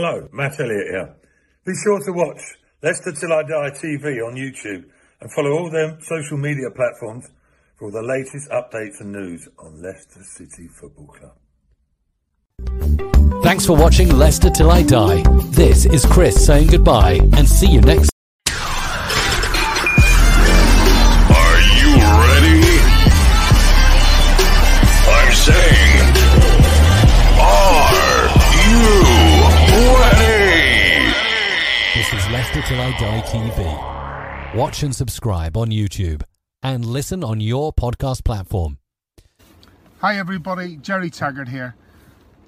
Hello, Matt Elliott here. Be sure to watch Leicester Till I Die TV on YouTube and follow all their social media platforms for all the latest updates and news on Leicester City Football Club. Thanks for watching Leicester Till I Die. This is Chris saying goodbye and see you next This is Leicester Till I Die TV. Watch and subscribe on YouTube and listen on your podcast platform. Hi everybody, Gerry Taggart here.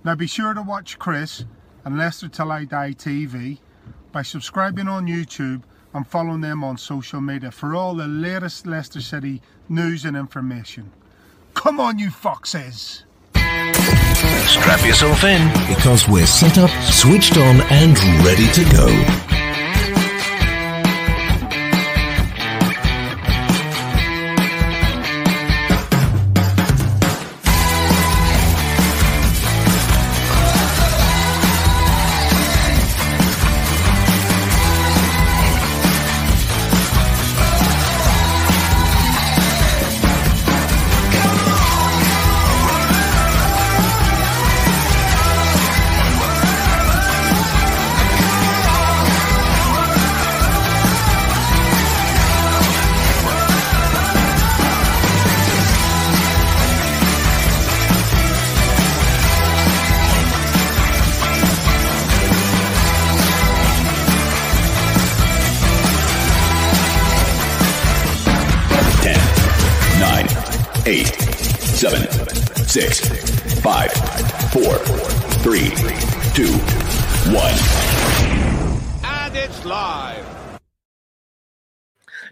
Now be sure to watch Chris and Leicester Till I Die TV by subscribing on YouTube and following them on social media for all the latest Leicester City news and information. Come on, you foxes! Strap yourself in because we're set up, switched on, and ready to go.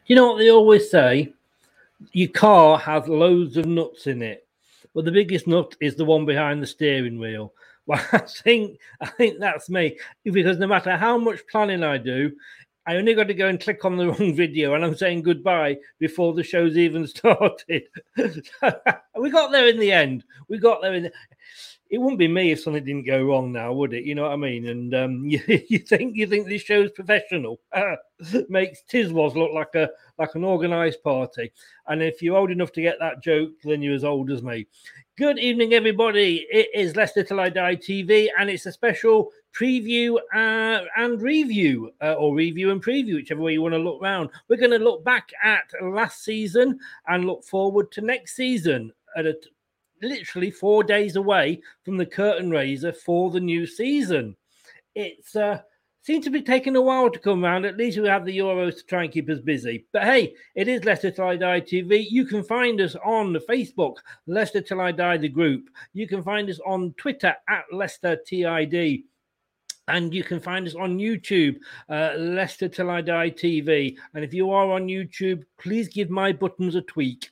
You know what they always say? Your car has loads of nuts in it, but the biggest nut is the one behind the steering wheel. Well, I think I think that's me because no matter how much planning I do, I only got to go and click on the wrong video, and I'm saying goodbye before the show's even started. we got there in the end. We got there in. The... It wouldn't be me if something didn't go wrong now, would it? You know what I mean? And um, you, you think you think this show's professional makes Tiswas look like a like an organised party. And if you're old enough to get that joke, then you're as old as me. Good evening, everybody. It is Leicester Till I Die TV, and it's a special preview uh, and review, uh, or review and preview, whichever way you want to look round. We're going to look back at last season and look forward to next season at a literally four days away from the curtain raiser for the new season. It's uh, seems to be taking a while to come around. At least we have the Euros to try and keep us busy. But hey, it is Leicester Till I Die TV. You can find us on Facebook, Leicester Till I Die, the group. You can find us on Twitter at Leicester TID. And you can find us on YouTube, uh, Leicester Till I Die TV. And if you are on YouTube, please give my buttons a tweak.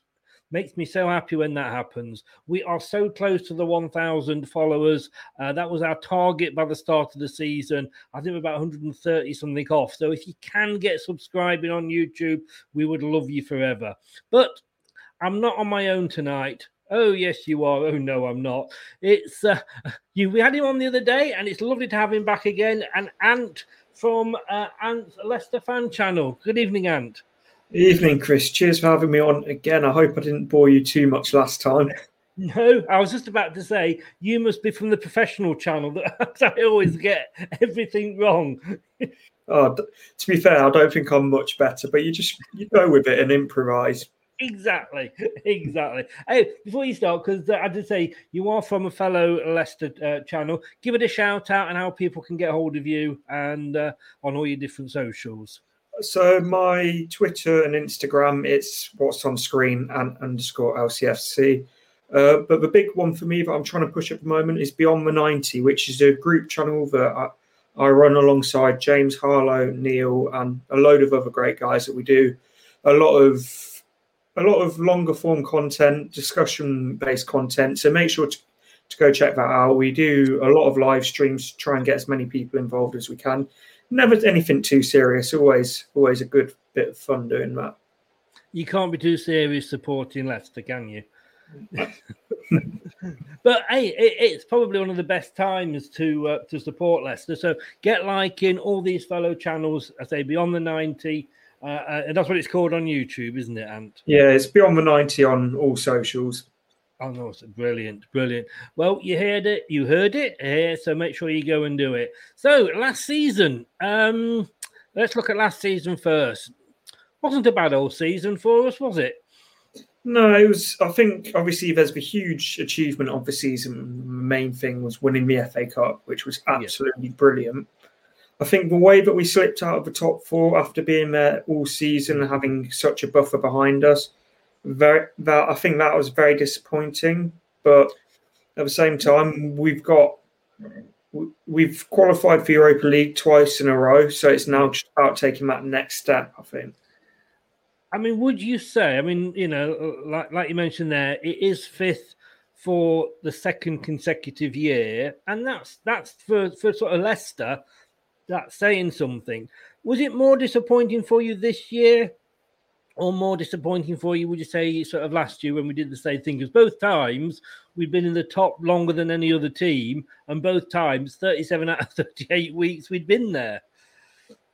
Makes me so happy when that happens. We are so close to the 1,000 followers. Uh, that was our target by the start of the season. I think we're about 130 something off. So if you can get subscribing on YouTube, we would love you forever. But I'm not on my own tonight. Oh yes, you are. Oh no, I'm not. It's uh, you. We had him on the other day, and it's lovely to have him back again. And Ant from uh, Ant's Leicester fan channel. Good evening, Ant. Evening, Chris. Cheers for having me on again. I hope I didn't bore you too much last time. No, I was just about to say you must be from the professional channel. That I always get everything wrong. oh, to be fair, I don't think I'm much better, but you just you go with it and improvise. Exactly, exactly. Hey, before you start, because uh, I did say you are from a fellow Leicester uh, channel, give it a shout out and how people can get hold of you and uh, on all your different socials. So my Twitter and Instagram, it's what's on screen and underscore LCFC. Uh, but the big one for me that I'm trying to push at the moment is Beyond the 90, which is a group channel that I, I run alongside James Harlow, Neil, and a load of other great guys that we do a lot of a lot of longer form content, discussion based content. So make sure to, to go check that out. We do a lot of live streams to try and get as many people involved as we can never anything too serious. Always, always a good bit of fun doing that. You can't be too serious supporting Leicester, can you? but hey, it, it's probably one of the best times to uh, to support Leicester. So get liking all these fellow channels. I say beyond the ninety, uh, uh, and that's what it's called on YouTube, isn't it, Ant? Yeah, it's beyond the ninety on all socials. Oh no, it's brilliant, brilliant. Well, you heard it, you heard it here, so make sure you go and do it. So last season, um, let's look at last season first. Wasn't a bad old season for us, was it? No, it was. I think obviously there's the huge achievement of the season. The main thing was winning the FA Cup, which was absolutely yeah. brilliant. I think the way that we slipped out of the top four after being there all season and having such a buffer behind us very that I think that was very disappointing. But at the same time, we've got we've qualified for Europa League twice in a row, so it's now just about taking that next step. I think. I mean, would you say? I mean, you know, like like you mentioned there, it is fifth for the second consecutive year, and that's that's for for sort of Leicester. That's saying something. Was it more disappointing for you this year or more disappointing for you, would you say, sort of last year when we did the same thing? Because both times we've been in the top longer than any other team, and both times, 37 out of 38 weeks, we'd been there.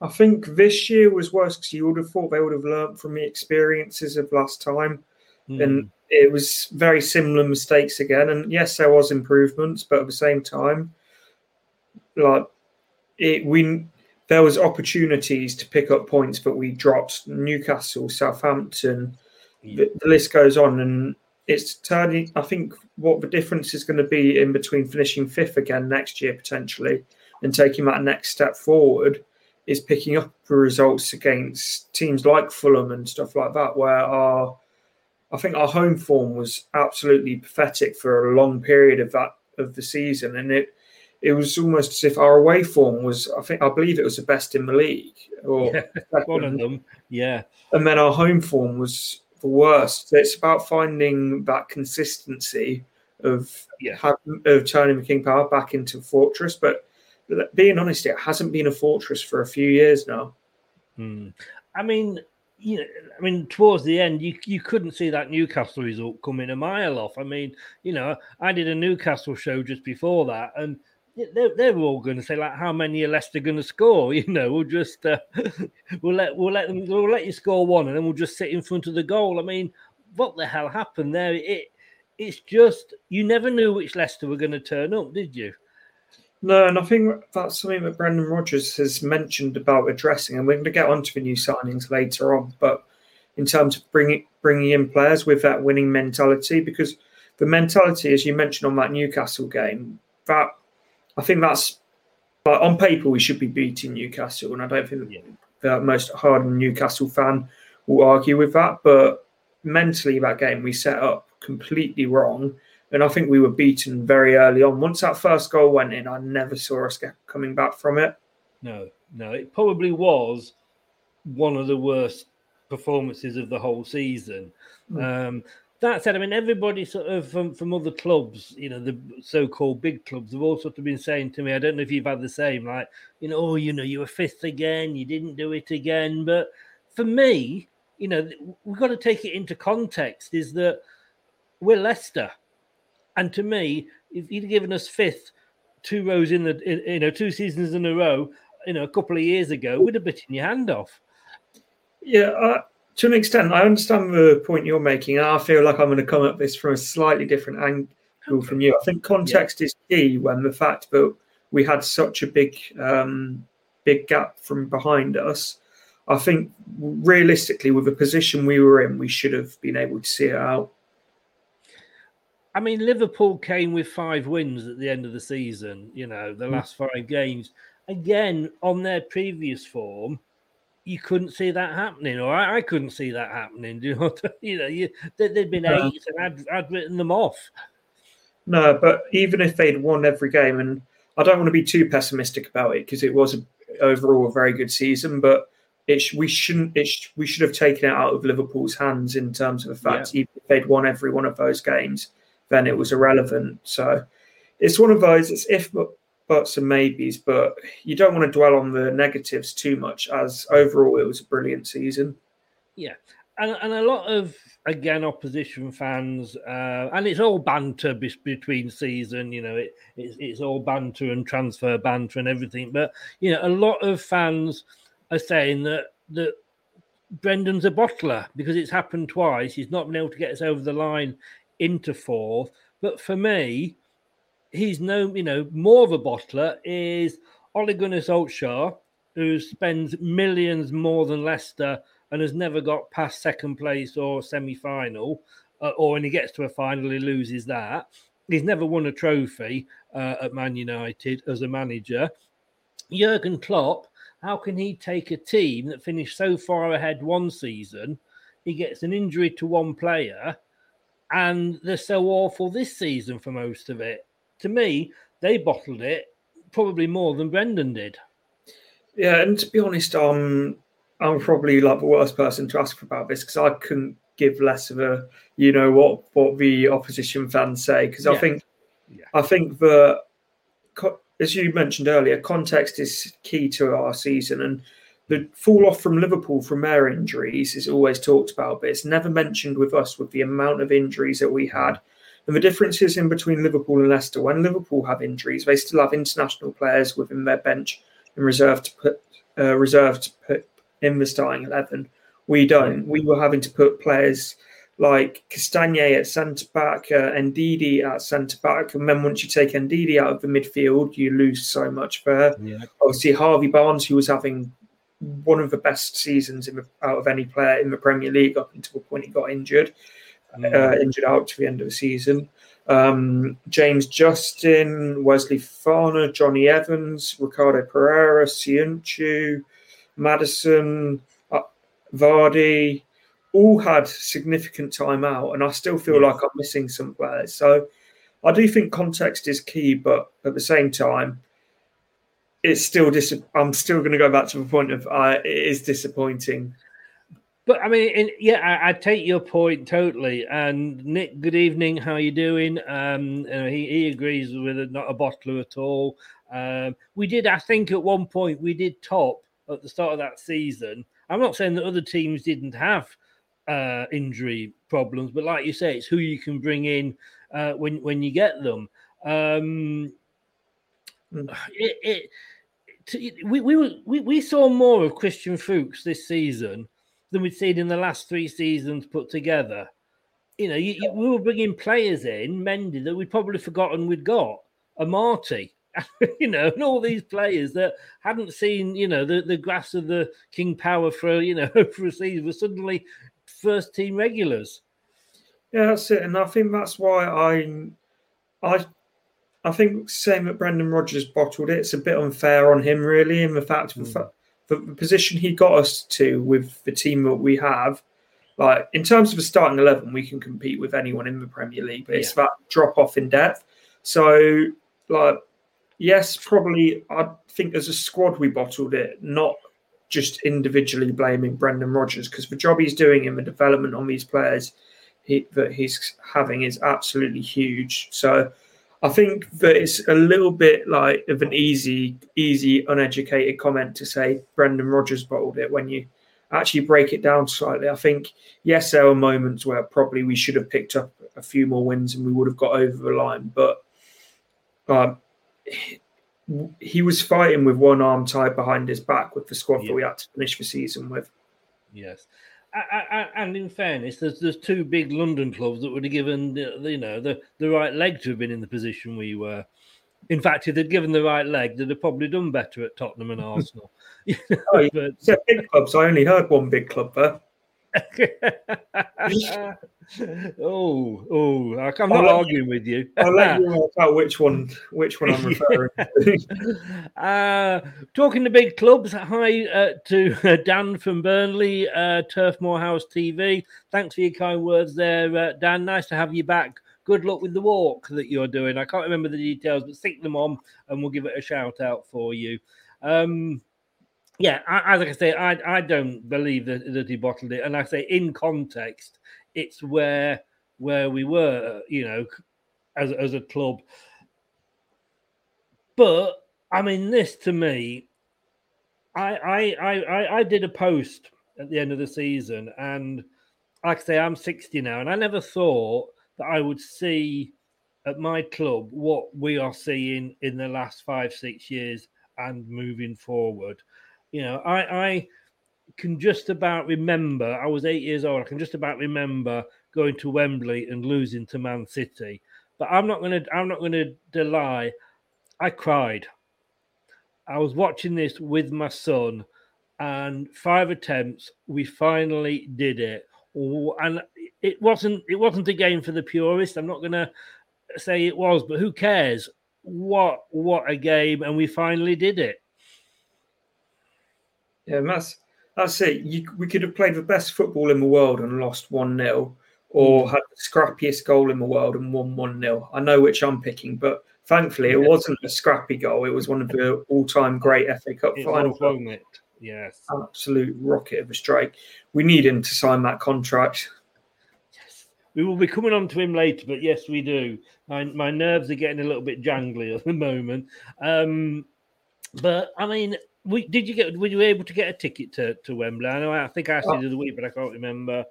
I think this year was worse because you would have thought they would have learnt from the experiences of last time. Mm. And it was very similar mistakes again. And yes, there was improvements, but at the same time, like it, we there was opportunities to pick up points, but we dropped Newcastle, Southampton. Yeah. The, the, list goes on, and it's turning. I think what the difference is going to be in between finishing fifth again next year potentially and taking that next step forward is picking up the results against teams like Fulham and stuff like that, where our I think our home form was absolutely pathetic for a long period of that of the season, and it it was almost as if our away form was, I think, I believe it was the best in the league. Or yeah, one of them, yeah. And then our home form was the worst. It's about finding that consistency of yeah. of turning the King Power back into a fortress. But being honest, it hasn't been a fortress for a few years now. Hmm. I mean, you know, I mean, towards the end, you you couldn't see that Newcastle result coming a mile off. I mean, you know, I did a Newcastle show just before that, and they're, they're all going to say like how many are Leicester going to score? You know we'll just uh, we'll let we'll let them we'll let you score one and then we'll just sit in front of the goal. I mean what the hell happened there? It it's just you never knew which Leicester were going to turn up did you? No and I think that's something that Brendan Rodgers has mentioned about addressing and we're going to get onto the new signings later on but in terms of bringing bringing in players with that winning mentality because the mentality as you mentioned on that Newcastle game that I think that's but on paper we should be beating Newcastle, and I don't think yeah. the most hardened Newcastle fan will argue with that. But mentally, that game we set up completely wrong, and I think we were beaten very early on. Once that first goal went in, I never saw us coming back from it. No, no, it probably was one of the worst performances of the whole season. Mm. Um, that said, I mean, everybody sort of from, from other clubs, you know, the so-called big clubs, have all sort of been saying to me, I don't know if you've had the same, like, you know, oh, you know, you were fifth again, you didn't do it again. But for me, you know, we've got to take it into context. Is that we're Leicester, and to me, if you'd given us fifth, two rows in the, in, you know, two seasons in a row, you know, a couple of years ago, we'd have bitten your hand off. Yeah, uh, to an extent, I understand the point you're making. and I feel like I'm going to come at this from a slightly different angle from you. I think context yeah. is key when the fact that we had such a big, um, big gap from behind us. I think realistically, with the position we were in, we should have been able to see it out. I mean, Liverpool came with five wins at the end of the season. You know, the hmm. last five games. Again, on their previous form, you couldn't see that happening, or I, I couldn't see that happening. Do you know? you know, you, they, had been no. eight, and I'd, I'd written them off. No, but even if they'd won every game, and I don't want to be too pessimistic about it because it was a, overall a very good season, but it we shouldn't it we should have taken it out of Liverpool's hands in terms of the fact yeah. if they'd won every one of those games, then it was irrelevant. So it's one of those. It's if buts and maybes, but you don't want to dwell on the negatives too much, as overall it was a brilliant season. Yeah, and, and a lot of again opposition fans, uh, and it's all banter be- between season. You know, it, it's it's all banter and transfer banter and everything. But you know, a lot of fans are saying that that Brendan's a bottler because it's happened twice. He's not been able to get us over the line into fourth. But for me, he's no, you know, more of a bottler is Ole Gunnar Solskjaer, who spends millions more than Leicester and has never got past second place or semi final, uh, or when he gets to a final, he loses that. He's never won a trophy uh, at Man United as a manager. Jurgen Klopp, how can he take a team that finished so far ahead one season? He gets an injury to one player, and they're so awful this season for most of it to me, they bottled it probably more than Brendan did. Yeah, and to be honest, um, I'm probably like the worst person to ask about this because I couldn't give less of a, you know, what what the opposition fans say because yeah. I think, yeah. I think that as you mentioned earlier, context is key to our season and. The fall off from Liverpool from their injuries is always talked about, but it's never mentioned with us with the amount of injuries that we had and the differences in between Liverpool and Leicester, when Liverpool have injuries, they still have international players within their bench and reserve to put uh, reserved to put in the starting eleven. We don't. We were having to put players like Castagne at centre back, uh, Ndidi at centre back, and then once you take Ndidi out of the midfield, you lose so much there. Yeah. Obviously, Harvey Barnes, who was having one of the best seasons the, out of any player in the Premier League up until the point he got injured uh, injured out to the end of the season. Um, James Justin, Wesley Fofana, Johnny Evans, Ricardo Pereira, Söyüncü, Maddison, uh, Vardy, all had significant time out, and I still feel yeah. like I'm missing some players. So I do think context is key, but at the same time, it's still dis- I'm still going to go back to the point of uh, it is disappointing but I mean, yeah, I, I, take your point totally. And Nick, good evening. How are you doing? Um, uh, he, he agrees with it, not a bottler at all. Um, we did, I think, at one point we did top at the start of that season. I'm not saying that other teams didn't have uh, injury problems, but like you say, it's who you can bring in uh, when when you get them. Um, hmm. it, it, we, we, we, we saw more of Christian Fuchs this season than we'd seen in the last three seasons put together. You know, you, you, we were bringing players in, Mendy, that we'd probably forgotten we'd got, Amartey, you know, and all these players that hadn't seen, you know, the, the grass of the King Power for, you know, for a season were suddenly first team regulars. Yeah, that's it. And I think that's why I, I, I think saying that Brendan Rodgers bottled it, it's a bit unfair on him, really, in the fact Hmm. The, position he got us to with the team that we have. Like in terms of a starting eleven, we can compete with anyone in the Premier League, but it's that drop off in depth. So, like, yes, probably I think as a squad we bottled it, not just individually blaming Brendan Rodgers because the job he's doing in the development on these players he, that he's having is absolutely huge. So I think that it's a little bit like of an easy, easy, uneducated comment to say Brendan Rodgers bottled it when you actually break it down slightly. I think yes, there were moments where probably we should have picked up a few more wins and we would have got over the line, but um, he was fighting with one arm tied behind his back with the squad that we had to finish the season with. Yes. I, I, and in fairness, there's there's two big London clubs that would have given the, you know the, the right leg to have been in the position we were. In fact, if they'd given the right leg, they'd have probably done better at Tottenham and Arsenal. oh, you said big clubs. I only heard one big club there. oh, oh! I'm I'll not let arguing with you. I'll let you work out which one which one I'm referring to. uh, talking to big clubs, hi uh, to uh, Dan from Burnley, uh, Turf Morehouse TV. Thanks for your kind words there, uh, Dan. Nice to have you back. Good luck with the walk that you're doing. I can't remember the details, but stick them on and we'll give it a shout out for you. Um, yeah, as I say, I, I don't believe that, that he bottled it. And I say, in context, it's where where we were, you know, as, as a club. But I mean, this to me, I, I I I did a post at the end of the season, and like I say, I'm 60 now, and I never thought that I would see at my club what we are seeing in the last five six years and moving forward. You know, I I can just about remember. I was eight years old. I can just about remember going to Wembley and losing to Man City. But I'm not gonna I'm not gonna lie. I cried. I was watching this with my son, and five attempts, we finally did it. And it wasn't it wasn't a game for the purist. I'm not gonna say it was, but who cares? What what a game, and we finally did it. Yeah, and that's that's it. You, we could have played the best football in the world and lost one 0 or had the scrappiest goal in the world and won one 0 I know which I'm picking, but thankfully it wasn't a scrappy goal. It was one of the all-time great FA Cup It finals. Yes. Absolute rocket of a strike. We need him to sign that contract. We will be coming on to him later, but yes, we do. My, my nerves are getting a little bit jangly at the moment. Um, but I mean, we, did you get? Were you able to get a ticket to, to Wembley? I know. I think I asked you the other week, but I can't remember.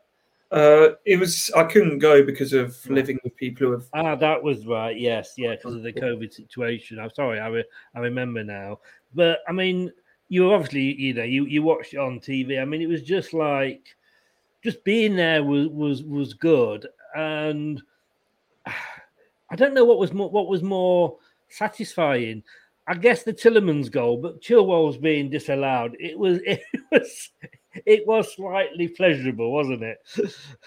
Uh, it was I couldn't go because of living with people who have. Ah, that was right. Yes, yeah, because of the COVID situation. I'm sorry, I re- I remember now. But I mean, you were obviously, you know, you you watched it on TV. I mean, it was just like, just being there was was was good, and I don't know what was more what was more satisfying. I guess the Tielemans' goal, but Chilwell's being disallowed. It was it was it was slightly pleasurable, wasn't it?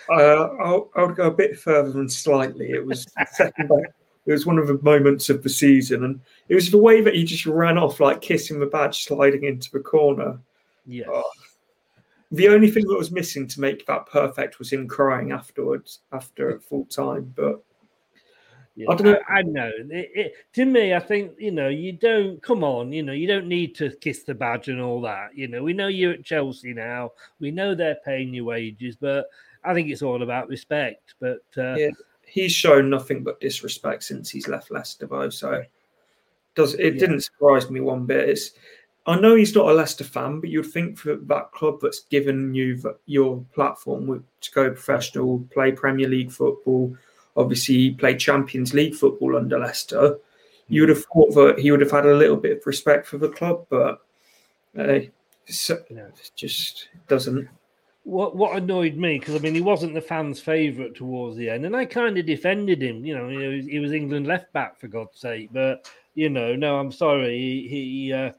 Uh, I'll, I would go a bit further than slightly. It was second back. It was one of the moments of the season, and it was the way that he just ran off, like kissing the badge, sliding into the corner. Yeah. Oh. The only thing that was missing to make that perfect was him crying afterwards, after full time. But Yeah, I don't know. I, I know. It, it, to me, I think you know you don't come on. You know you don't need to kiss the badge and all that. You know we know you're at Chelsea now. We know they're paying you wages, but I think it's all about respect. But uh, yeah, he's shown nothing but disrespect since he's left Leicester, though. So does it Yeah. didn't surprise me one bit. It's I know he's not a Leicester fan, but you'd think for that club that's given you your platform to go professional, play Premier League football, obviously he played Champions League football under Leicester. You would have thought that he would have had a little bit of respect for the club, but uh, so, it just doesn't. what what annoyed me because I mean he wasn't the fans' favourite towards the end, and I kind of defended him. You know, he was, he was England left back for God's sake. But you know, no, I'm sorry, he he, uh,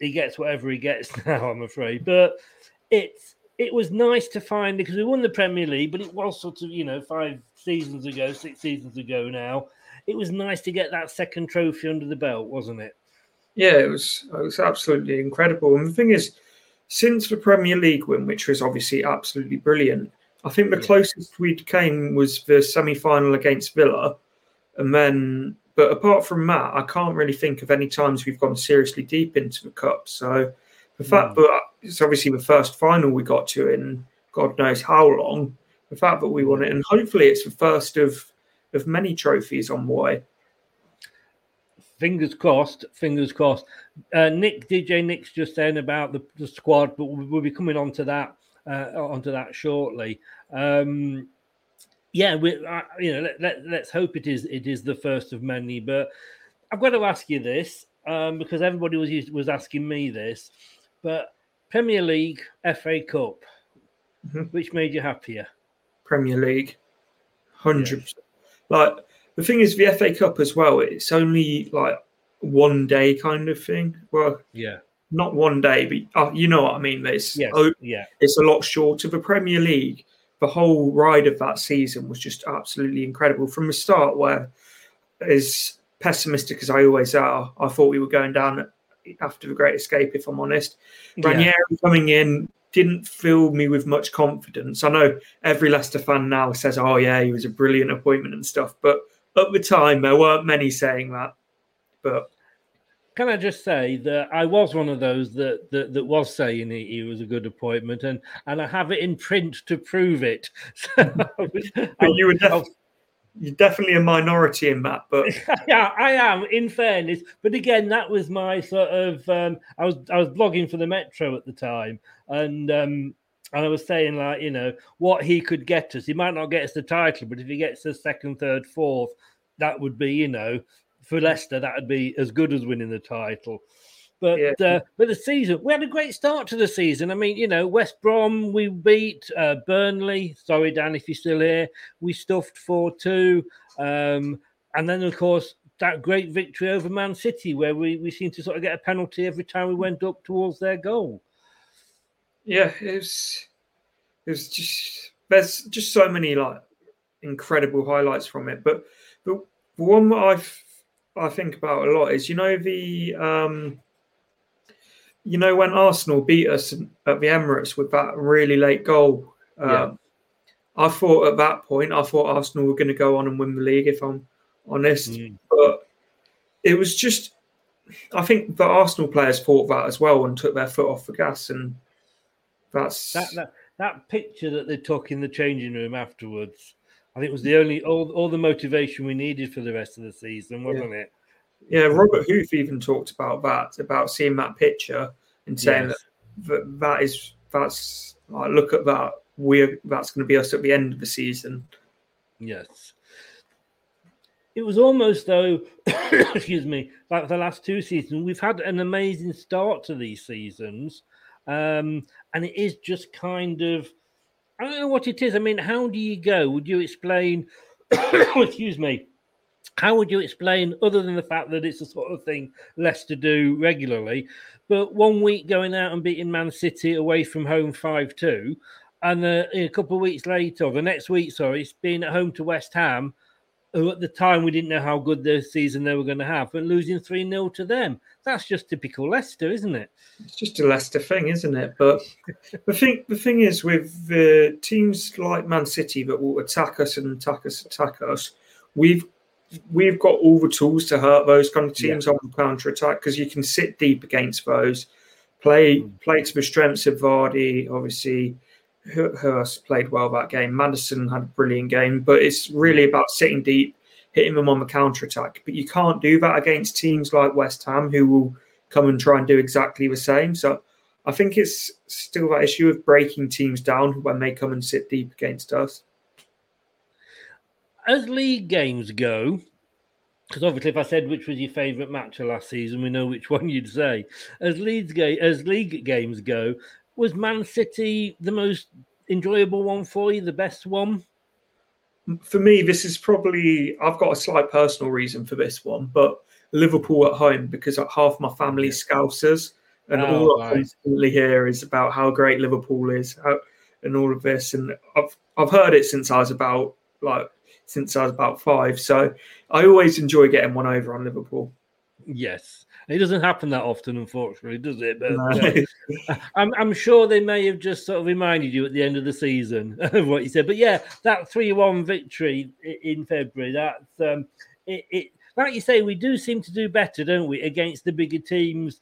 he gets whatever he gets now. I'm afraid, but it's it was nice to find because we won the Premier League, but it was sort of you know five seasons ago, six seasons ago now. it was nice to get that second trophy under the belt, wasn't it? Yeah, it was. It was absolutely incredible. And the thing is, since the Premier League win, which was obviously absolutely brilliant, I think the yeah. closest we came was the semi final against Villa. And then, but apart from that, I can't really think of any times we've gone seriously deep into the Cup. So the fact mm. that it's obviously the first final we got to in God knows how long, the fact that we won it, and hopefully it's the first of, of many trophies on way. Fingers crossed, fingers crossed. Uh, Nick, DJ Nick's just saying about the, the squad, but we'll be coming on to that uh, onto that shortly. Um, yeah, we, uh, you know, let, let, let's hope it is it is the first of many. But I've got to ask you this um, because everybody was was asking me this. But Premier League, FA Cup, mm-hmm. which made you happier? Premier League, hundred percent. Like the thing is, the FA Cup as well. It's only like one day kind of thing. Well, yeah, not one day, but uh, you know what I mean. It's yes, oh, yeah, it's a lot shorter. The Premier League, the whole ride of that season was just absolutely incredible from the start. Where, as pessimistic as I always are, I thought we were going down after the Great Escape. If I'm honest, yeah. Ranieri coming in didn't fill me with much confidence. I know every Leicester fan now says, "Oh yeah, he was a brilliant appointment and stuff," but at the time there weren't many saying that. But can I just say that I was one of those that that, that was saying he, he, was a good appointment, and and I have it in print to prove it. but you were def- you're definitely a minority in that, but yeah, I am. In fairness, but again, that was my sort of. Um, I was I was blogging for the Metro at the time, and. Um, and I was saying, like, you know, what he could get us. He might not get us the title, but if he gets us second, third, fourth, that would be, you know, for Leicester, that would be as good as winning the title. But yeah. uh, but the season, we had a great start to the season. I mean, you know, West Brom we beat uh, Burnley. Sorry, Dan, if you're still here, we stuffed four two, um, and then of course that great victory over Man City, where we we seemed to sort of get a penalty every time we went up towards their goal. Yeah, it was. It was just there's just so many like incredible highlights from it, but the one that I've I think about a lot is you know the um, you know when Arsenal beat us at the Emirates with that really late goal. Um, yeah. I thought at that point I thought Arsenal were going to go on and win the league if I'm honest, mm. but it was just I think the Arsenal players thought that as well and took their foot off the gas, and that's that that, that picture that they took in the changing room afterwards I think was the only all, all the motivation we needed for the rest of the season, wasn't yeah. it? Yeah, Robert Huth even talked about that, about seeing that picture and saying yes. that, that that is that's like, look at that. We're that's going to be us at the end of the season. Yes. It was almost though, excuse me, like the last two seasons, we've had an amazing start to these seasons. Um, and it is just kind of I don't know what it is. I mean, how do you go? Would you explain? excuse me. How would you explain, other than the fact that it's the sort of thing Leicester do regularly, but one week going out and beating Man City away from home 5 2, and uh, a couple of weeks later, the next week, sorry, it's being at home to West Ham, who at the time we didn't know how good the season they were going to have, but losing 3 0 to them. That's just typical Leicester, isn't it? It's just a Leicester thing, isn't it? But the thing the thing is with the teams like Man City that will attack us and attack us, attack us, we've we've got all the tools to hurt those kind of teams yeah. on counter attack because you can sit deep against those, play mm. play to the strengths of Vardy, obviously. Hurst played well that game. Maddison had a brilliant game, but it's really about sitting deep, hitting them on the counter attack. But you can't do that against teams like West Ham, who will come and try and do exactly the same. So I think it's still that issue of breaking teams down when they come and sit deep against us. As league games go, because obviously, if I said which was your favourite match of last season, we know which one you'd say. As leagues ga- as league games go, was Man City the most enjoyable one for you, the best one? For me, this is probably I've got a slight personal reason for this one, but Liverpool at home because half my family's Scousers, and oh, all I constantly hear is about how great Liverpool is how, and all of this. And I've I've heard it since I was about like since I was about five. So I always enjoy getting one over on Liverpool. Yes. It doesn't happen that often, unfortunately, does it? But uh, I'm, I'm, sure they may have just sort of reminded you at the end of the season of what you said. But yeah, that three-one victory in February. That's um, it, it. Like you say, we do seem to do better, don't we, against the bigger teams?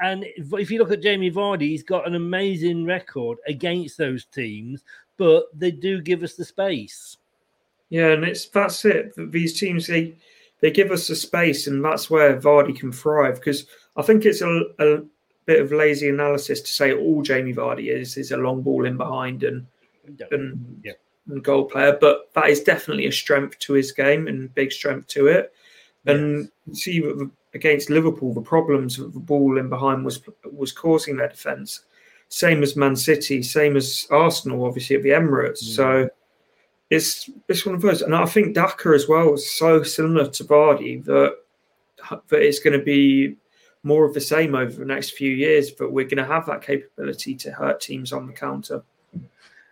And if you look at Jamie Vardy, he's got an amazing record against those teams, but they do give us the space. Yeah, and it's that's it. These teams they they give us the space, and that's where Vardy can thrive. Because I think it's a, a, bit of lazy analysis to say all Jamie Vardy is is a long ball in behind and and, yeah. and goal player, but that is definitely a strength to his game and big strength to it. And yes. see against Liverpool, the problems of the ball in behind was was causing their defence. Same as Man City, same as Arsenal, obviously at the Emirates. Mm. So it's it's one of those, and I think Daka as well is so similar to Vardy that that it's going to be more of the same over the next few years. But we're going to have that capability to hurt teams on the counter.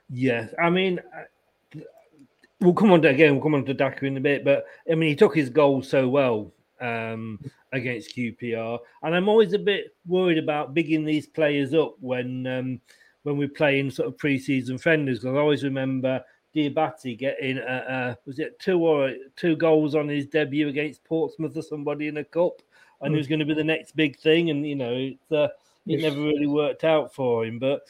Yeah, I mean, we'll come on to again. We'll come on to Daka in a bit, but I mean, he took his goal so well um, against QPR, and I'm always a bit worried about bigging these players up when um, when we're playing sort of pre-season friendlies. Because I always remember Diabate getting uh, uh, was it two or two goals on his debut against Portsmouth or somebody in a cup, and mm. it was going to be the next big thing, and you know it, uh, it never really worked out for him. But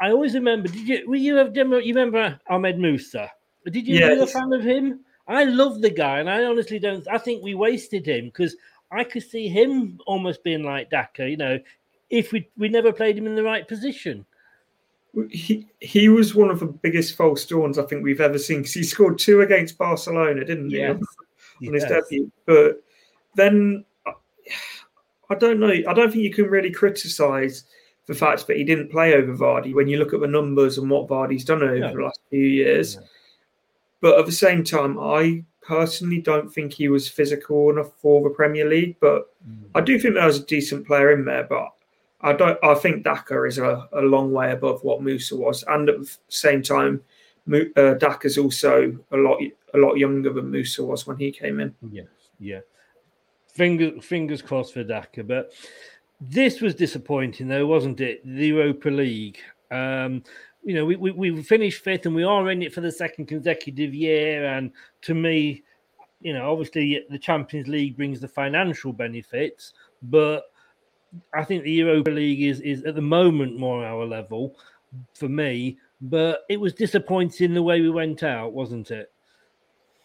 I always remember. Did you? Were you have? You remember Ahmed Musa? Did you? Yes. Were a fan of him? I love the guy, and I honestly don't. I think we wasted him because I could see him almost being like Daka. You know, if we we never played him in the right position. He he was one of the biggest false dawns I think we've ever seen because he scored two against Barcelona, didn't he, yes. on his debut? But then I don't know. I don't think you can really criticise the fact that he didn't play over Vardy when you look at the numbers and what Vardy's done over no. the last few years. Yeah. But at the same time, I personally don't think he was physical enough for the Premier League. But mm. I do think there was a decent player in there. But I don't. I think Daka is a, a long way above what Musa was, and at the same time, uh, Daka's also a lot a lot younger than Musa was when he came in. Yes, yeah. Fingers fingers crossed for Daka, but this was disappointing though, wasn't it? The Europa League. Um, you know, we, we, we finished fifth and we are in it for the second consecutive year. And to me, you know, obviously the Champions League brings the financial benefits, but I think the Europa League is, is at the moment more our level for me. But it was disappointing the way we went out, wasn't it?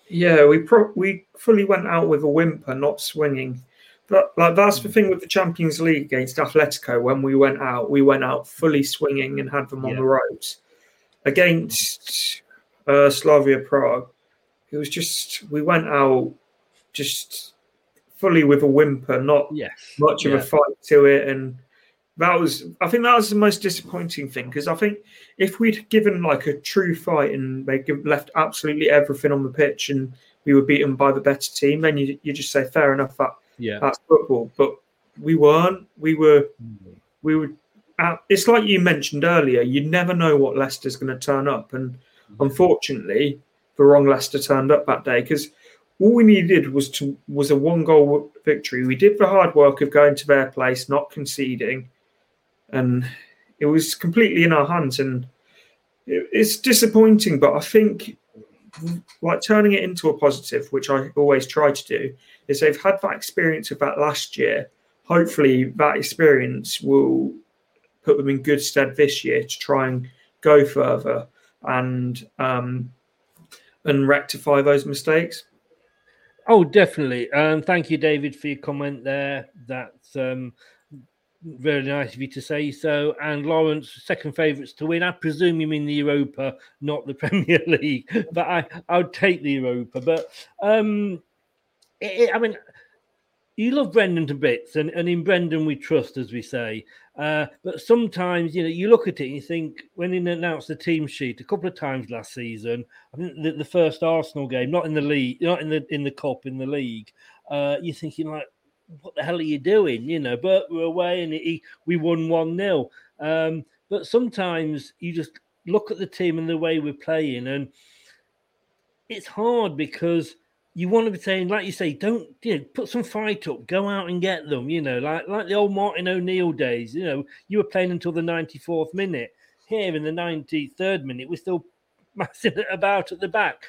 Yeah, we pro- we fully went out with a whimper, not swinging. But like that's the thing with the Champions League against Atletico. When we went out, we went out fully swinging and had them on yeah. the ropes. Against uh, Slavia Prague, it was just we went out just fully with a whimper, not yes. much of a fight to it, and that was I think that was the most disappointing thing because I think if we'd given like a true fight and they left absolutely everything on the pitch and we were beaten by the better team, then you you just say fair enough that yeah, that's football. But we weren't. We were. We were. Uh, it's like you mentioned earlier. You never know what Leicester's going to turn up, and mm-hmm. unfortunately, the wrong Leicester turned up that day because all we needed was to was a one goal victory. We did the hard work of going to their place, not conceding, and it was completely in our hands. And it, it's disappointing, but I think like turning it into a positive, which I always try to do, is they've had that experience of that last year. Hopefully, that experience will put them in good stead this year to try and go further and um, and rectify those mistakes. Oh, definitely. Um, thank you, David, for your comment there. That's um, very nice of you to say so. And Lawrence, second favourites to win. I presume you mean the Europa, not the Premier League. But I, I would take the Europa. But um, it, I mean, you love Brendan to bits, and, and in Brendan we trust, as we say. Uh, but sometimes, you know, you look at it and you think when he announced the team sheet a couple of times last season, I think the, the first Arsenal game, not in the league, not in the in the cup, in the league, uh, you're thinking like, what the hell are you doing? You know, but we're away and he, we won one 0 um, But sometimes you just look at the team and the way we're playing, and it's hard because you want to be saying, like you say, don't you know, put some fight up, go out and get them. You know, like like the old Martin O'Neill days. You know, you were playing until the ninety fourth minute. Here in the ninety third minute, we're still messing about at the back.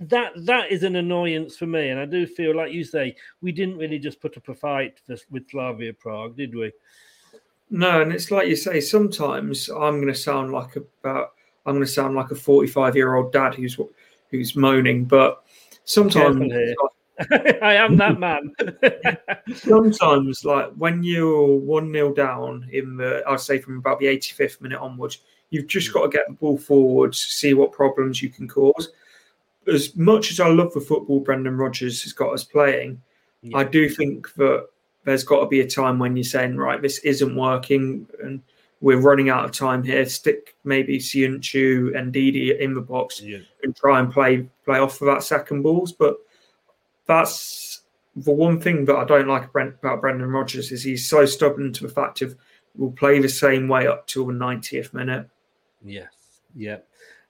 That that is an annoyance for me, and I do feel like you say we didn't really just put up a fight for, with Slavia Prague, did we? No, and it's like you say. Sometimes I'm going to sound like about I'm going to sound like a 45 year old dad who's who's moaning, but sometimes I am that man. sometimes, like when you're one 0 down in the, I'd say from about the 85th minute onwards, you've just hmm. got to get the ball forward, see what problems you can cause. As much as I love the football Brendan Rodgers has got us playing, yeah. I do think that there's got to be a time when you're saying, right, this isn't working, and we're running out of time here. Stick maybe Söyüncü and Ndidi in the box yeah. and try and play play off of that second balls. But that's the one thing that I don't like about Brendan Rodgers is he's so stubborn to the fact of we'll play the same way up till the 90th minute. Yes, yeah.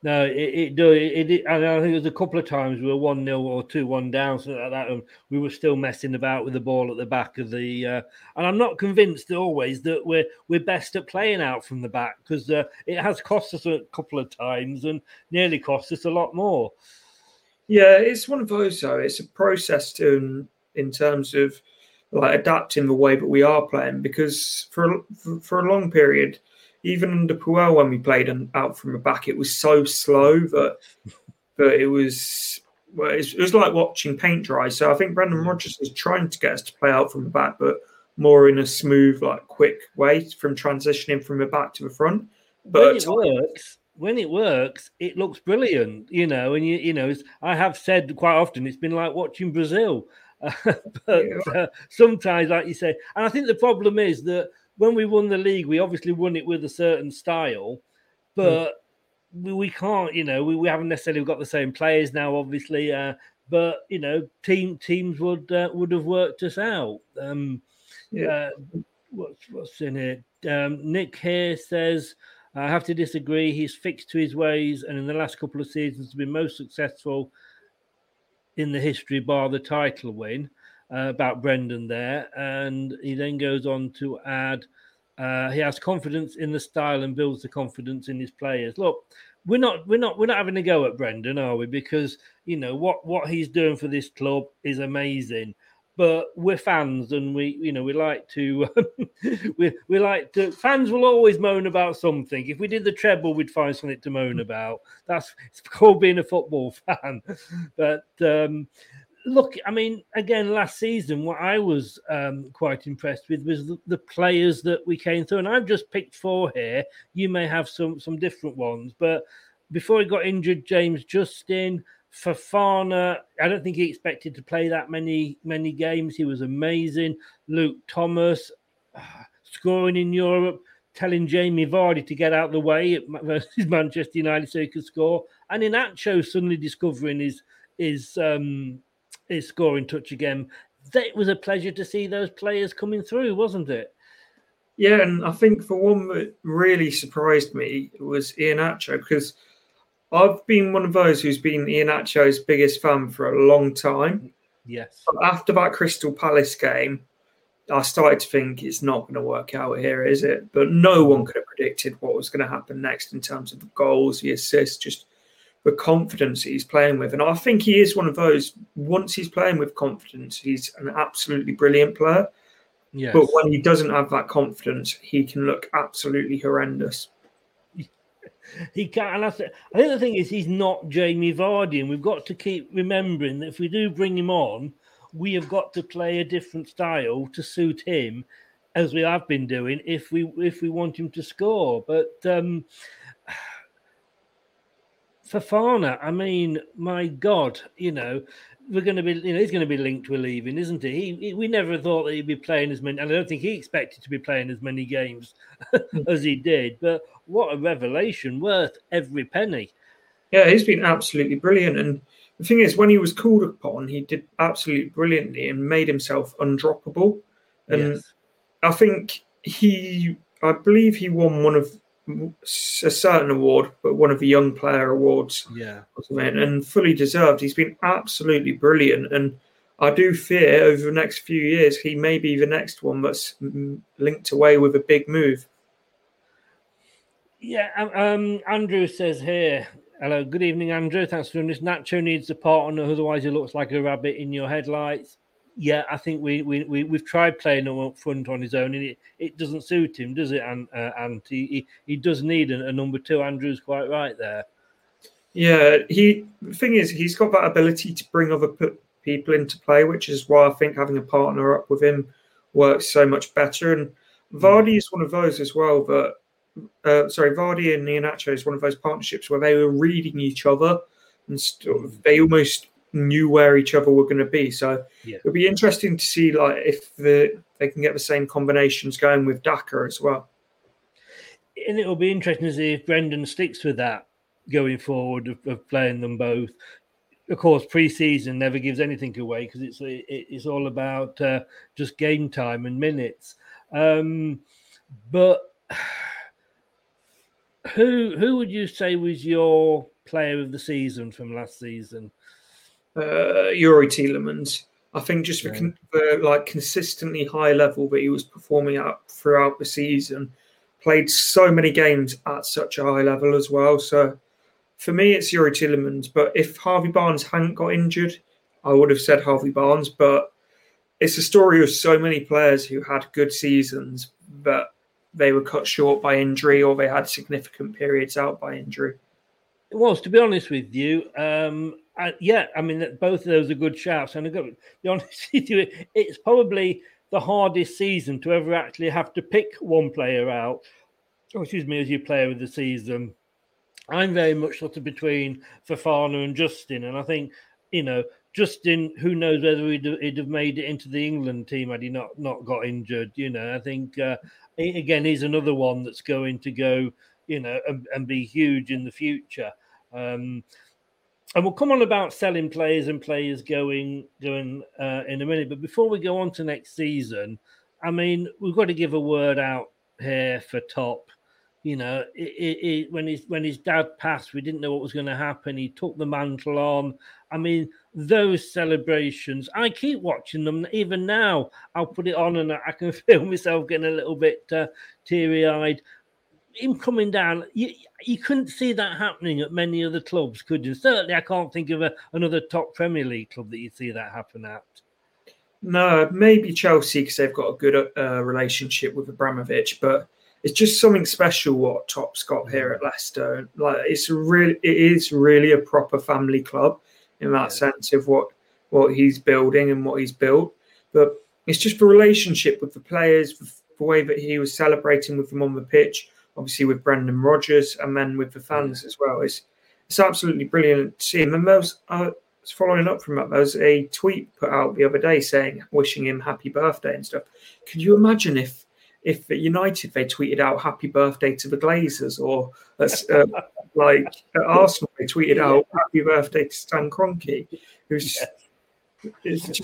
No, it, it it, it, I think it was a couple of times we were one 0 or two one down, so like that, and we were still messing about with the ball at the back of the. Uh, and I'm not convinced always that we're we're best at playing out from the back because uh, it has cost us a couple of times and nearly cost us a lot more. Yeah, it's one of those though. It's a process to in terms of like adapting the way that we are playing because for for, for a long period even under Puel when we played and out from the back, it was so slow that that it was well, it was like watching paint dry. So I think Brendan Rodgers is trying to get us to play out from the back, but more in a smooth, like quick way from transitioning from the back to the front. But when it works, when it works, it looks brilliant, you know. And you, you know, I have said quite often, it's been like watching Brazil. but yeah. uh, sometimes, like you say, and I think the problem is that when we won the league, we obviously won it with a certain style, but mm. we, we, can't, you know, we, we haven't necessarily got the same players now, obviously. Uh, but you know, team teams would uh, would have worked us out. Um, yeah. Uh, what's what's in it? Um, Nick here says. I have to disagree. He's fixed to his ways, and in the last couple of seasons, has been most successful in the history, bar the title win uh, about Brendan there, and he then goes on to add uh, he has confidence in the style and builds the confidence in his players. Look, we're not we're not we're not having a go at Brendan, are we? Because you know what what he's doing for this club is amazing. But we're fans, and we, you know, we like to, we, we like to. Fans will always moan about something. If we did the treble, we'd find something to moan about. That's it's called being a football fan. But um, look, I mean, again, last season, what I was um, quite impressed with was the, the, players that we came through, and I've just picked four here. You may have some some different ones, but before he got injured, James Justin, Fofana, I don't think he expected to play that many many games. He was amazing. Luke Thomas uh, scoring in Europe. Telling Jamie Vardy to get out of the way versus Manchester United so he could score, and Iheanacho suddenly discovering his his um, his scoring touch again. It was a pleasure to see those players coming through, wasn't it? Yeah, and I think for one that really surprised me was Iheanacho because I've been one of those who's been Iheanacho's biggest fan for a long time. Yes. But after that Crystal Palace game, I started to think it's not going to work out here, is it? But no one mm. could have predicted what was going to happen next in terms of the goals, the assists, just the confidence he's playing with. And I think he is one of those, once he's playing with confidence, he's an absolutely brilliant player. Yes. But when he doesn't have that confidence, he can look absolutely horrendous. He can, and I think the thing is, he's not Jamie Vardy, and we've got to keep remembering that if we do bring him on, we have got to play a different style to suit him, as we have been doing. If we if we want him to score, but um, Fofana, I mean, my God, you know, we're going to be, you know, he's going to be linked with leaving, isn't he? he? he? We never thought that he'd be playing as many, and I don't think he expected to be playing as many games hmm. as he did. But what a revelation, worth every penny. Yeah, he's been absolutely brilliant. And the thing is, when he was called upon, he did absolutely brilliantly and made himself undroppable. And yes. I think he, I believe he won one of a certain award, but one of the young player awards. Yeah, and fully deserved. He's been absolutely brilliant, and I do fear over the next few years he may be the next one that's linked away with a big move. Yeah, um, um Andrew says here. Hello, good evening, Andrew. Thanks for doing this. Nacho needs a partner, otherwise he looks like a rabbit in your headlights yeah, I think we we, we we've tried playing him up front on his own, and it, it doesn't suit him, does it? And uh, and he, he, he does need a, a, number two. Andrew's quite right there. Yeah, he. The thing is, he's got that ability to bring other people into play, which is why I think having a partner up with him works so much better. And Vardy is one of those as well. But uh, sorry, Vardy and Iheanacho is one of those partnerships where they were reading each other and st- they almost knew where each other were going to be. So yeah. it'll be interesting to see like if the they can get the same combinations going with Daka as well. And it will be interesting to see if Brendan sticks with that going forward of, of playing them both. Of course, pre-season never gives anything away because it's it, it's all about uh, just game time and minutes. Um, but who who would you say was your player of the season from last season? Uh, Youri Tielemans. I think just for, yeah. con- for, like consistently high level that he was performing at throughout the season, played so many games at such a high level as well. So for me, it's Youri Tielemans. But if Harvey Barnes hadn't got injured, I would have said Harvey Barnes. But it's a story of so many players who had good seasons, but they were cut short by injury or they had significant periods out by injury. It was, to be honest with you. Um, uh, yeah, I mean, both of those are good shouts. And got honest with you, it's probably the hardest season to ever actually have to pick one player out. Oh, excuse me, as your player of the season. I'm very much sort of between Fofana and Justin, and I think you know Justin. Who knows whether he'd, he'd have made it into the England team had he not not got injured? You know, I think uh, again he's another one that's going to go, you know, and, and be huge in the future. Um, and we'll come on about selling players and players going going uh, in a minute. But before we go on to next season, I mean, we've got to give a word out here for Top. You know, it, it, it, when his when his dad passed, we didn't know what was going to happen. He took the mantle on. I mean, those celebrations. I keep watching them even now. I'll put it on, and I can feel myself getting a little bit uh, teary eyed him coming down, you, you couldn't see that happening at many other clubs, could you? Certainly, I can't think of a, another top Premier League club that you see that happen at. No, maybe Chelsea because they've got a good uh, relationship with Abramovich, but it's just something special what Top's got here at Leicester. Like it's really, it is really a proper family club in that yeah. sense of what what he's building and what he's built. But it's just the relationship with the players, the way that he was celebrating with them on the pitch, obviously with Brendan Rodgers, and then with the fans as well. It's it's absolutely brilliant to see him. And there was, uh, following up from that, there was a tweet put out the other day saying wishing him happy birthday and stuff. Could you imagine if if at United they tweeted out happy birthday to the Glazers, or uh, like at Arsenal they tweeted out happy birthday to Stan Kroenke, who's just...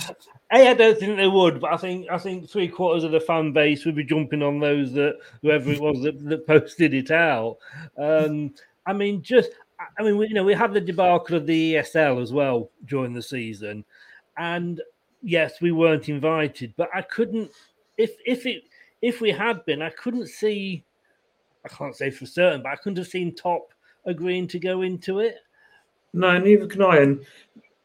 I don't think they would, but I think I think three quarters of the fan base would be jumping on those that whoever it was that, that posted it out. Um, I mean, just I mean, we, you know, we had the debacle of the ESL as well during the season, and yes, we weren't invited, but I couldn't if if it if we had been, I couldn't see. I can't say for certain, but I couldn't have seen Top agreeing to go into it. No, neither can I. And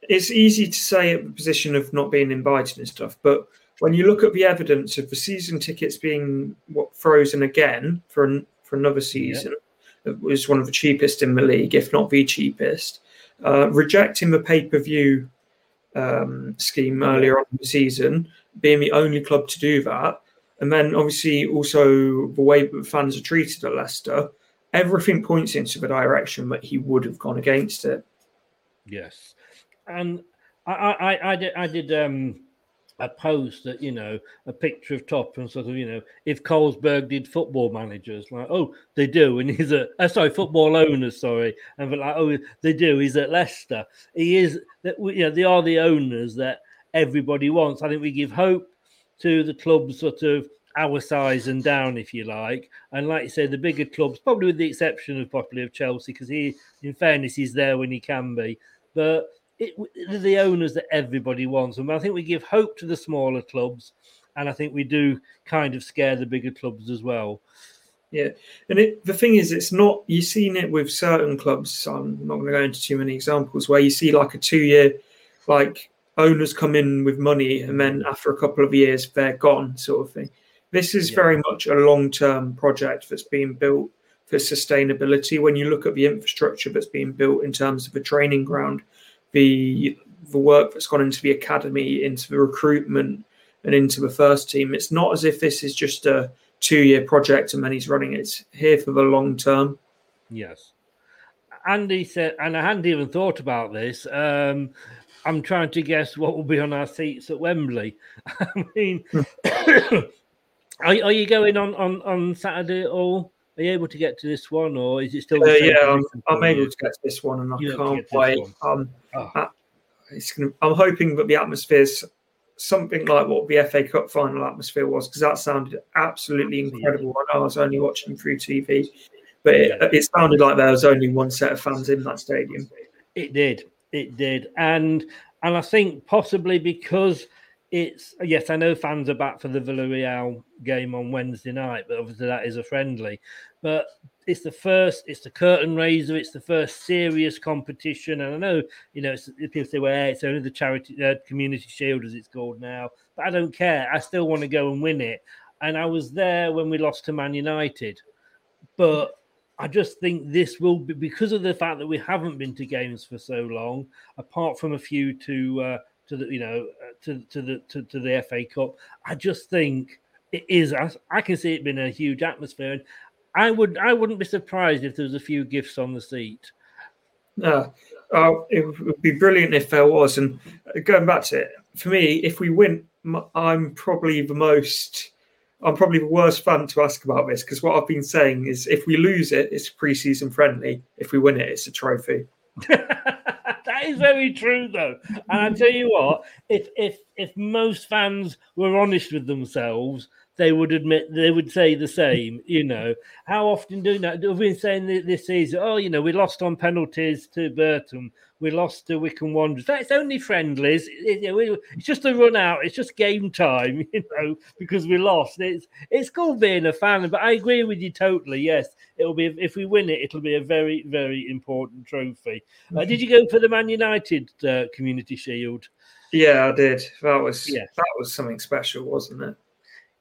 it's easy to say at the position of not being invited and stuff, but when you look at the evidence of the season tickets being what frozen again for an, for another season, yeah. it was one of the cheapest in the league, if not the cheapest. Uh, rejecting the pay per view um, scheme earlier on in the season, being the only club to do that, and then obviously also the way that fans are treated at Leicester, everything points into the direction that he would have gone against it. Yes and I, I, I did, I did um, a post that you know a picture of Top and sort of you know if Carlsberg did football managers like oh they do and he's a uh, sorry football owners sorry and like oh they do he's at Leicester he is that you know they are the owners that everybody wants I think we give hope to the club's sort of our size and down, if you like. And like you say, the bigger clubs, probably with the exception of probably of Chelsea, because he, in fairness, he's there when he can be. But it, they're the owners that everybody wants. And I think we give hope to the smaller clubs, and I think we do kind of scare the bigger clubs as well. Yeah, and it, the thing is, it's not you've seen it with certain clubs. I'm not going to go into too many examples where you see like a two-year, like owners come in with money and then after a couple of years they're gone, sort of thing. This is yeah. very much a long-term project that's being built for sustainability. When you look at the infrastructure that's being built in terms of the training ground, the the work that's gone into the academy, into the recruitment, and into the first team, it's not as if this is just a two year project and then he's running it. It's here for the long term. Yes. Andy said, and I hadn't even thought about this. Um, I'm trying to guess what will be on our seats at Wembley. I mean, are, are, you going on, on, on Saturday at all? Are you able to get to this one, or is it still? Uh, yeah, I'm, I'm able to get to this one, and I you can't wait. Um, oh. it's gonna, I'm hoping that the atmosphere's something like what the FA Cup final atmosphere was because that sounded absolutely incredible. I know I was only watching through TV, but it, it, sounded like there was only one set of fans in that stadium. It did, it did, and and I think possibly because it's yes, I know fans are back for the Villarreal game on Wednesday night, but obviously that is a friendly. But it's the first, it's the curtain raiser, it's the first serious competition. And I know, you know, people say, well, it's only the charity uh, community shield as it's called now, but I don't care. I still want to go and win it. And I was there when we lost to Man United, but I just think this will be because of the fact that we haven't been to games for so long, apart from a few to uh, to the you know uh, to to the to, to the FA Cup. I just think it is. I, I can see it being a huge atmosphere, and I would I wouldn't be surprised if there was a few gifts on the seat. No, uh, it would be brilliant if there was. And going back to it, for me, if we win, I'm probably the most. I'm probably the worst fan to ask about this because what I've been saying is if we lose it, it's preseason friendly. If we win it, it's a trophy. that is very true, though. And I tell you what, if if if most fans were honest with themselves, they would admit they would say the same. You know, how often do that? We've been saying this season. Oh, you know, we lost on penalties to Burton. We lost to Wycombe Wanderers. That's only friendlies. It's just a run out. It's just game time. You know, because we lost. It's it's cool being a fan, but I agree with you totally. Yes, it'll be if we win it, it'll be a very very important trophy. Uh, did you go for the Man United uh, Community Shield? Yeah, I did. That was yeah. that was something special, wasn't it?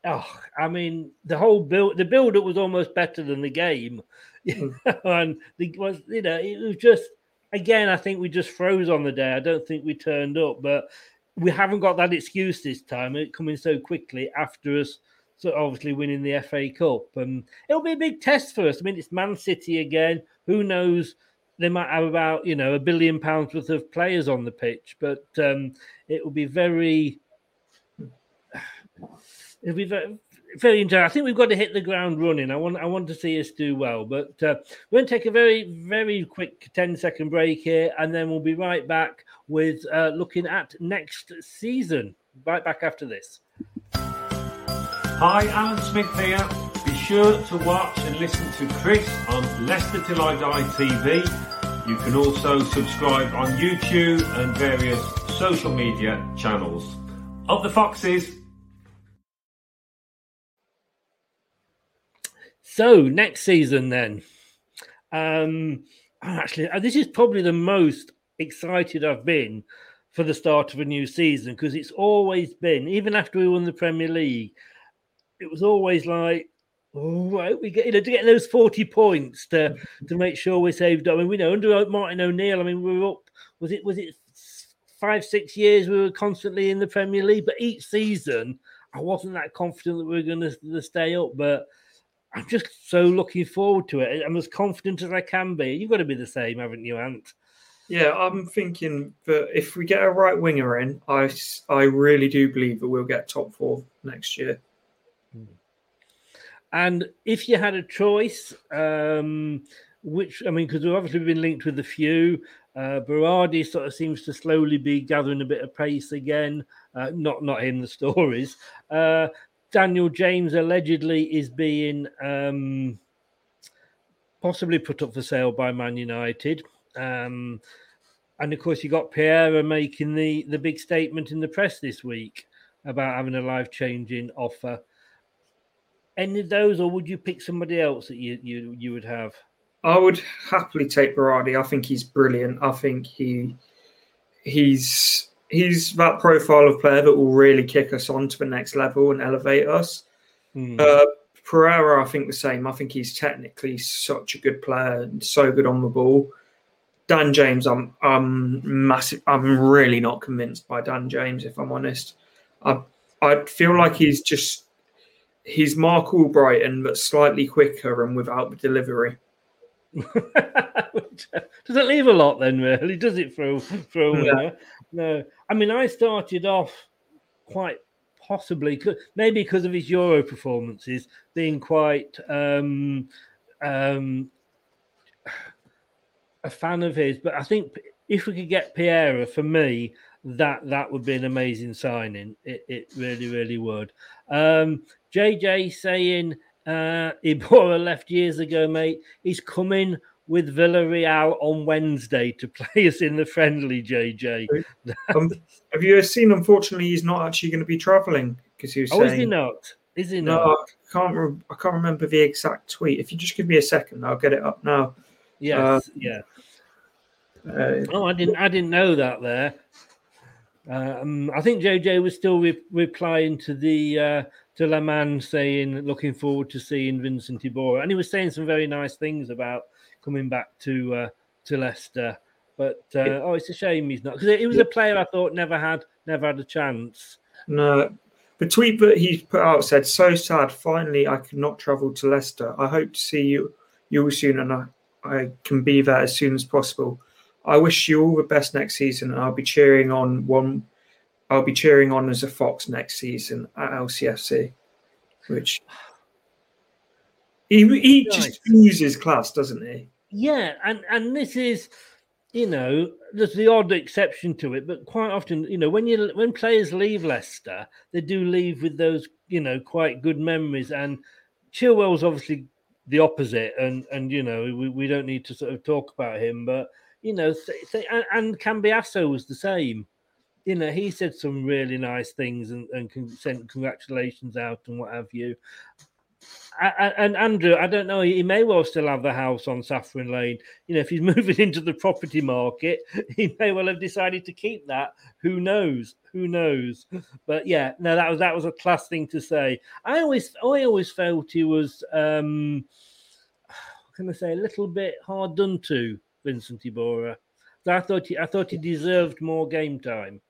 oh, I mean, the whole build, the build up was almost better than the game, hmm. and the was you know it was just again. I think we just froze on the day. I don't think we turned up, but we haven't got that excuse this time. It coming so quickly after us. So obviously winning the FA Cup, and it'll be a big test for us. I mean, it's Man City again. Who knows? They might have about you know a billion pounds worth of players on the pitch, but um, it will be very it'll be very, very interesting. I think we've got to hit the ground running. I want I want to see us do well, but uh, we're going to take a very very quick 10 second break here, and then we'll be right back with uh, looking at next season. Right back after this. Hi, Alan Smith here. Be sure to watch and listen to Chris on Leicester Till I Die TV. You can also subscribe on YouTube and various social media channels. Of the Foxes, So next season, then, um, actually, uh, this is probably the most excited I've been for the start of a new season because it's always been, even after we won the Premier League, it was always like, oh, right, we get you know to get those forty points to to make sure we're saved. I mean, we know under Martin O'Neill. I mean, we were up. Was it was it five six years we were constantly in the Premier League, but each season I wasn't that confident that we were going to stay up, but I'm just so looking forward to it. I'm as confident as I can be. You've got to be the same, haven't you, Ant? Yeah, I'm thinking that if we get a right winger in, I, I really do believe that we'll get top four next year. And if you had a choice, um, which I mean, because we've obviously been linked with a few, uh, Berardi sort of seems to slowly be gathering a bit of pace again. Uh, not not in the stories. Uh, Daniel James allegedly is being um, possibly put up for sale by Man United. Um, and of course, you got Pierre making the, the big statement in the press this week about having a life changing offer. Any of those, or would you pick somebody else that you, you, you would have? I would happily take Berardi. I think he's brilliant. I think he he's he's that profile of player that will really kick us on to the next level and elevate us. Mm. Uh, Pereira, I think the same. I think he's technically such a good player and so good on the ball. Dan James, I'm I'm massive. I'm really not convinced by Dan James, if I'm honest. I I feel like he's just he's Marc Albrighton, but slightly quicker and without the delivery. does it leave a lot then, really? Does it throw throw? Yeah. No, I mean I started off quite possibly maybe because of his Euro performances being quite um, um, a fan of his. But I think if we could get Pereira, for me, that that would be an amazing signing. It, it really, really would. Um, JJ saying uh, Iborra left years ago, mate. He's coming with Villarreal on Wednesday to play us in the friendly, JJ. um, have you seen? Unfortunately, he's not actually going to be travelling because he was. Oh, saying, is he not? Is he not? No, I can't. Re- I can't remember the exact tweet. If you just give me a second, I'll get it up now. Yes. Uh, yeah. Uh, oh, I didn't. I didn't know that. There. Um, I think JJ was still re- replying to the uh, to La Man saying, looking forward to seeing Vincent Iborra, and he was saying some very nice things about coming back to uh, to Leicester. But uh, oh, it's a shame he's not because he was a player I thought never had never had a chance. No, the tweet that he put out said, "So sad. Finally, I cannot travel to Leicester. I hope to see you you soon, and I, I can be there as soon as possible. I wish you all the best next season, and I'll be cheering on one. I'll be cheering on as a Fox next season at LCFC, which he he just oozes class, doesn't he? Yeah, and and this is, you know, there's the odd exception to it, but quite often, you know, when you when players leave Leicester, they do leave with those, you know, quite good memories. And Chilwell's obviously the opposite, and and you know, we, we don't need to sort of talk about him, but you know, and, and Cambiasso was the same. You know, he said some really nice things and, and sent congratulations out and what have you and Andrew, I don't know. He may well still have the house on Saffron Lane. You know, if he's moving into the property market, he may well have decided to keep that. Who knows? Who knows? But yeah, no, that was that was a class thing to say. I always, I always felt he was, um, can I say, a little bit hard done to, Vincent Iborra. So I thought he, I thought he deserved more game time.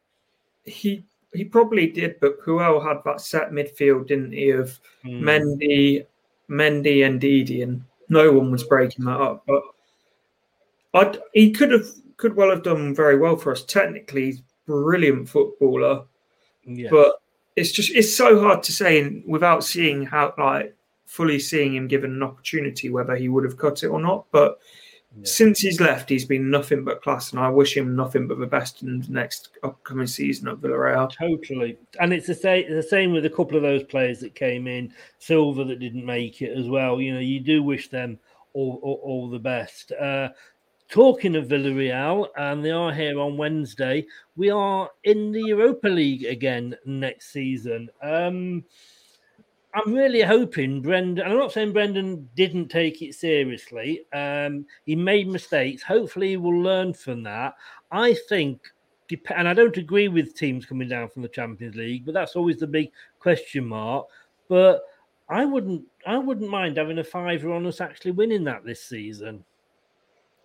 He he probably did, but Puel had that set midfield, didn't he? Of mm. Mendy, Mendy and Ndidi, and no one was breaking that up. But I'd, he could have could well have done very well for us. Technically, he's brilliant footballer, yes. but it's just it's so hard to say without seeing how like fully seeing him given an opportunity whether he would have cut it or not. But since he's left, he's been nothing but class, and I wish him nothing but the best in the next upcoming season at Villarreal. Totally, and it's the same. The same with a couple of those players that came in, Silva that didn't make it as well. You know, you do wish them all, all, all the best. Uh, talking of Villarreal, and they are here on Wednesday. We are in the Europa League again next season. Um, I'm really hoping Brendan. I'm not saying Brendan didn't take it seriously. Um, he made mistakes. Hopefully, he will learn from that. I think, and I don't agree with teams coming down from the Champions League, but that's always the big question mark. But I wouldn't, I wouldn't mind having a fiver on us actually winning that this season.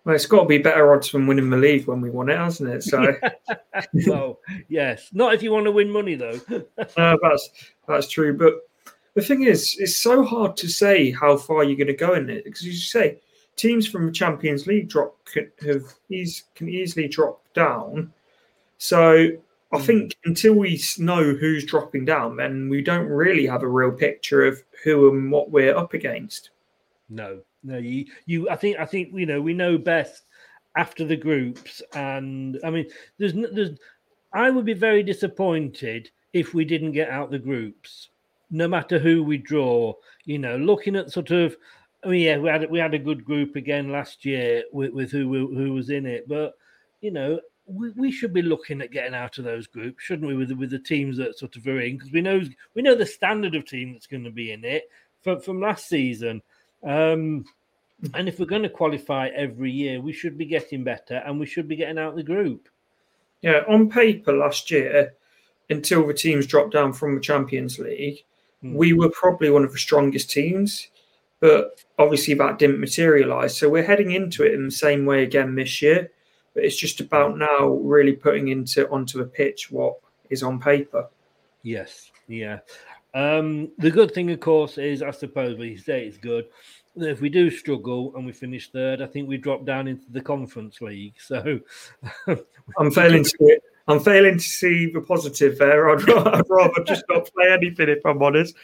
Well, it's got to be better odds from winning the league when we won it, hasn't it? So, well, yes, not if you want to win money though. uh, that's that's true, but the thing is, it's so hard to say how far you're going to go in it because, as you say, teams from the Champions League drop can, have can easily drop down. So I hmm. think until we know who's dropping down, then we don't really have a real picture of who and what we're up against. No, no, you, you. I think, I think you know, we know best after the groups, and I mean, there's, there's. I would be very disappointed if we didn't get out the groups no matter who we draw. You know, looking at sort of, I mean, yeah, we had we had a good group again last year with, with who who was in it, but you know, we, we should be looking at getting out of those groups, shouldn't we? With the, with the teams that sort of are in, because we know we know the standard of team that's going to be in it from from last season. Um, and if we're going to qualify every year, we should be getting better, and we should be getting out of the group. Yeah, on paper last year, until the teams dropped down from the Champions League, mm. we were probably one of the strongest teams. But obviously, that didn't materialise. So we're heading into it in the same way again this year. But it's just about now really putting into onto the pitch what is on paper. Yes, yeah. Um, the good thing, of course, is I suppose we say it's good. If we do struggle and we finish third, I think we drop down into the conference league. So I'm failing to I'm failing to see the positive there. I'd, I'd rather just not play anything if I'm honest.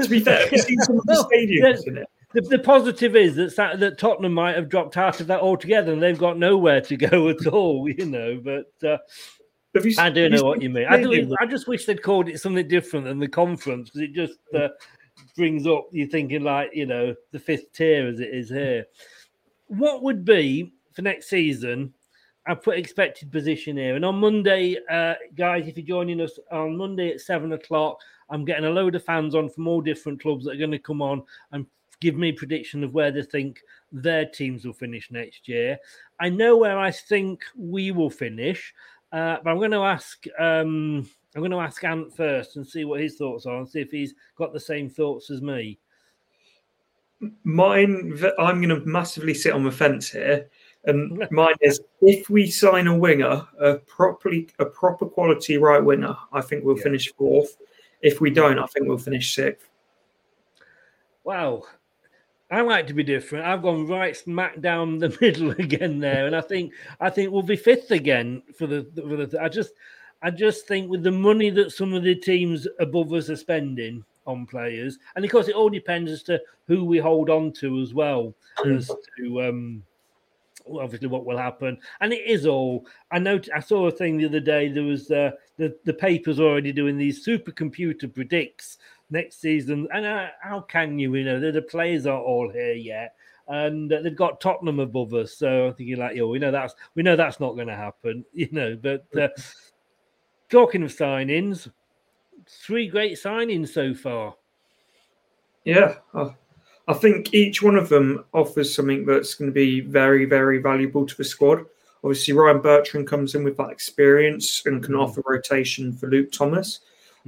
To be fair, seen some of the stadiums in it? The, the, positive is that that Tottenham might have dropped out of that altogether, and they've got nowhere to go at all. You know, but uh, you, I don't know what you mean. I, do, I just wish they'd called it something different than the conference because it just uh, brings up you thinking like you know the fifth tier as it is here. What would be for next season I put expected position here. And on Monday, uh, guys, if you're joining us on Monday at seven o'clock, I'm getting a load of fans on from all different clubs that are going to come on and give me prediction of where they think their teams will finish next year. I know where I think we will finish, uh, but I'm going to ask. Um, I'm going to ask Ant first and see what his thoughts are and see if he's got the same thoughts as me. Mine, I'm going to massively sit on the fence here and mine is if we sign a winger, a properly a proper quality right winger, I think we'll yeah. finish fourth. If we don't, I think we'll finish sixth. Wow. I like to be different. I've gone right smack down the middle again there, and I think I think we'll be fifth again for the for the. I just I just think with the money that some of the teams above us are spending on players, and of course it all depends as to who we hold on to as well as to um, obviously what will happen. And it is all i know i saw a thing the other day there was uh, the the papers already doing these supercomputer predicts next season. And uh, how can you you know the, the players are all here yet. And they've got tottenham above us. So i'm thinking like yo we know that's we know that's not going to happen you know but uh, talking of signings three great signings so far. Yeah I think each one of them offers something that's going to be very, very valuable to the squad. Obviously, Ryan Bertrand comes in with that experience and can mm. offer rotation for Luke Thomas.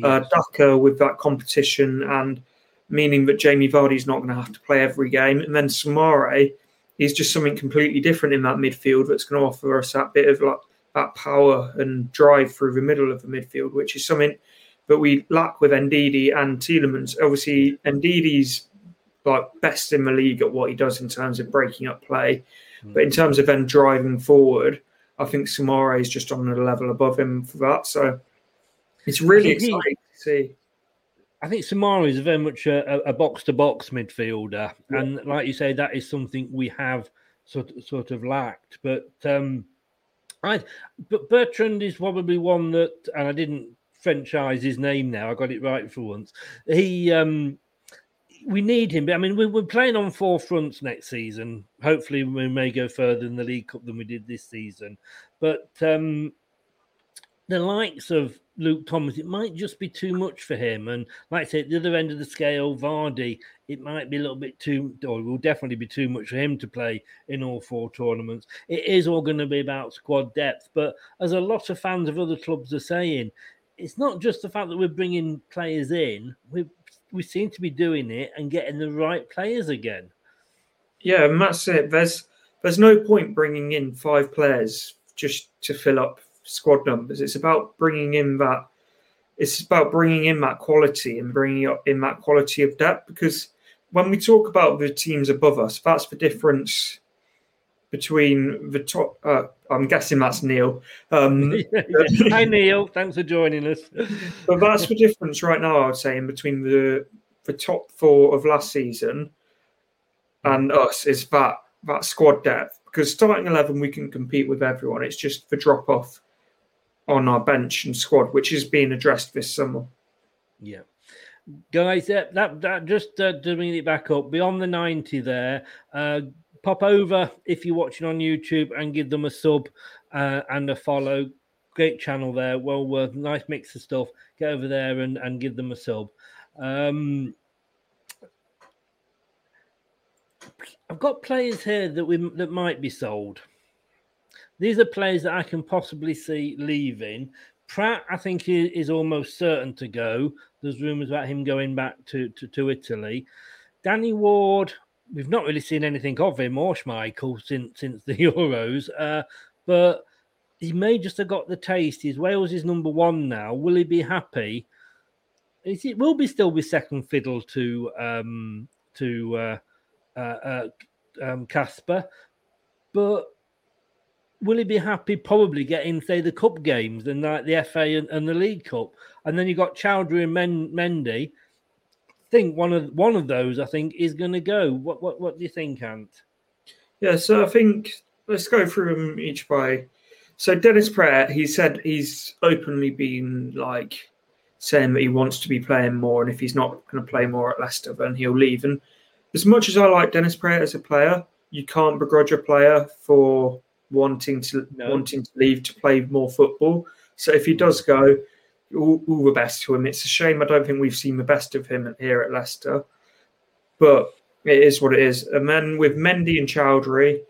Uh, yes. Uh, Daka with that competition and meaning that Jamie Vardy's not going to have to play every game. And then Soumaré is just something completely different in that midfield that's going to offer us that bit of like that power and drive through the middle of the midfield, which is something that we lack with Ndidi and Tielemans. Obviously, Ndidi's like best in the league at what he does in terms of breaking up play. Mm. But in terms of then driving forward, I think Soumaré is just on the level above him for that. So it's really exciting he, to see. I think Soumaré is very much a box to box midfielder. Yeah. And like you say, that is something we have sort, sort of lacked. But um, I, but Bertrand is probably one that, and I didn't franchise his name now. I got it right for once. He um, we need him. But I mean, we're playing on four fronts next season. Hopefully, we may go further in the League Cup than we did this season. But um, the likes of Luke Thomas, it might just be too much for him. And like I say, at the other end of the scale, Vardy, it might be a little bit too, or it will definitely be too much for him to play in all four tournaments. It is all going to be about squad depth. But as a lot of fans of other clubs are saying, it's not just the fact that we're bringing players in, we're we seem to be doing it and getting the right players again. Yeah, and that's it. There's there's no point bringing in five players just to fill up squad numbers. It's about bringing in that. It's about bringing in that quality and bringing up in that quality of depth because when we talk about the teams above us, that's the difference between the top. Uh, I'm guessing that's Neil. Um, Hi, Neil. Thanks for joining us. but that's the difference right now. I would say in between the the top four of last season and us is that that squad depth. Because starting eleven, we can compete with everyone. It's just the drop off on our bench and squad, which is being addressed this summer. Yeah. guys, that that, that just uh, to bring it back up beyond the ninety there. Uh, pop over if you're watching on YouTube and give them a sub uh, and a follow. Great channel there, well worth nice mix of stuff. Get over there and, and give them a sub. Um, I've got players here that we that might be sold. These are players that I can possibly see leaving. Praet, I think, is almost certain to go. There's rumours about him going back to, to, to, Italy. Danny Ward, we've not really seen anything of him or Schmeichel since since the Euros, uh, but he may just have got the taste. He's Wales is number one now. Will he be happy? It will be still be second fiddle to um, to uh, uh, uh, um, Kasper, but will he be happy probably getting say the cup games and like the FA and, and the League Cup, and then you got Choudhury and Men, Mendy. I think one of one of those I think is going to go. What what what do you think, Ant? Yeah, so I think let's go through them each by. So Dennis Praet, he said he's openly been like saying that he wants to be playing more, and if he's not going to play more at Leicester, then he'll leave. And as much as I like Dennis Praet as a player, you can't begrudge a player for wanting to no. wanting to leave to play more football. So if he does go, all, all, the best to him. It's a shame I don't think we've seen the best of him here at Leicester, but it is what it is. And then with Mendy and Choudhury,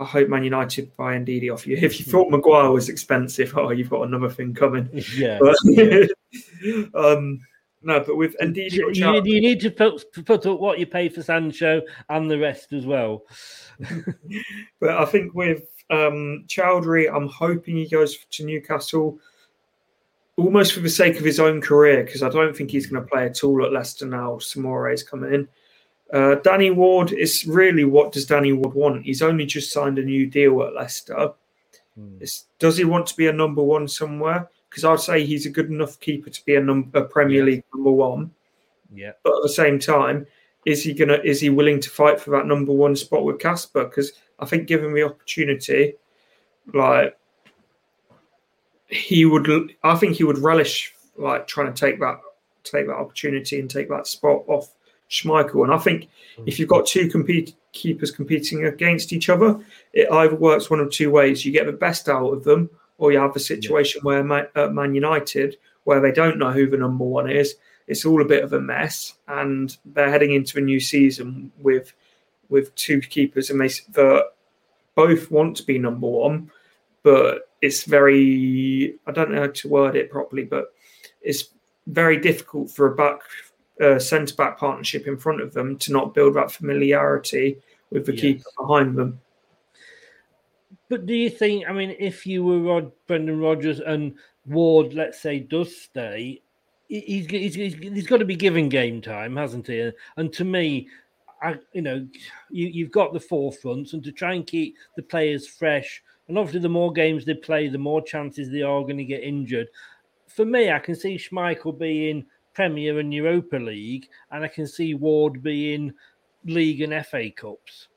I hope Man United buy Ndidi off you. If you thought Maguire was expensive, oh, you've got another thing coming. Yeah. But, um, no, but with Ndidi, you, you, you, need to put, put up what you pay for Sancho and the rest as well. but I think with um, Choudhury, I'm hoping he goes to Newcastle almost for the sake of his own career because I don't think he's going to play at all at Leicester now. Soumaré is coming in. Uh, Danny Ward is really what does Danny Ward want? He's only just signed a new deal at Leicester. Hmm. Does he want to be a number one somewhere? Because I'd say he's a good enough keeper to be a, num- a Premier. League number one. Yeah. But at the same time, is he gonna is he willing to fight for that number one spot with Kasper? Because I think given the opportunity, like he would, I think he would relish like trying to take that take that opportunity and take that spot off Schmeichel. And I think mm. if you've got two compete keepers competing against each other, it either works one of two ways: you get the best out of them, or you have a situation yeah. where Man, uh, Man United, where they don't know who the number one is, it's all a bit of a mess, and they're heading into a new season with with two keepers, and they both want to be number one, but it's very I don't know how to word it properly, but it's very difficult for a back uh, centre back partnership in front of them to not build that familiarity with the yes. keeper behind them. But do you think? I mean, if you were Rod, Brendan Rodgers and Ward, let's say, does stay, he's, he's, he's got to be given game time, hasn't he? And to me, I, you know, you, you've got the forefronts, and to try and keep the players fresh, and obviously, the more games they play, the more chances they are going to get injured. For me, I can see Schmeichel being Premier and Europa League, and I can see Ward being League and FA Cups.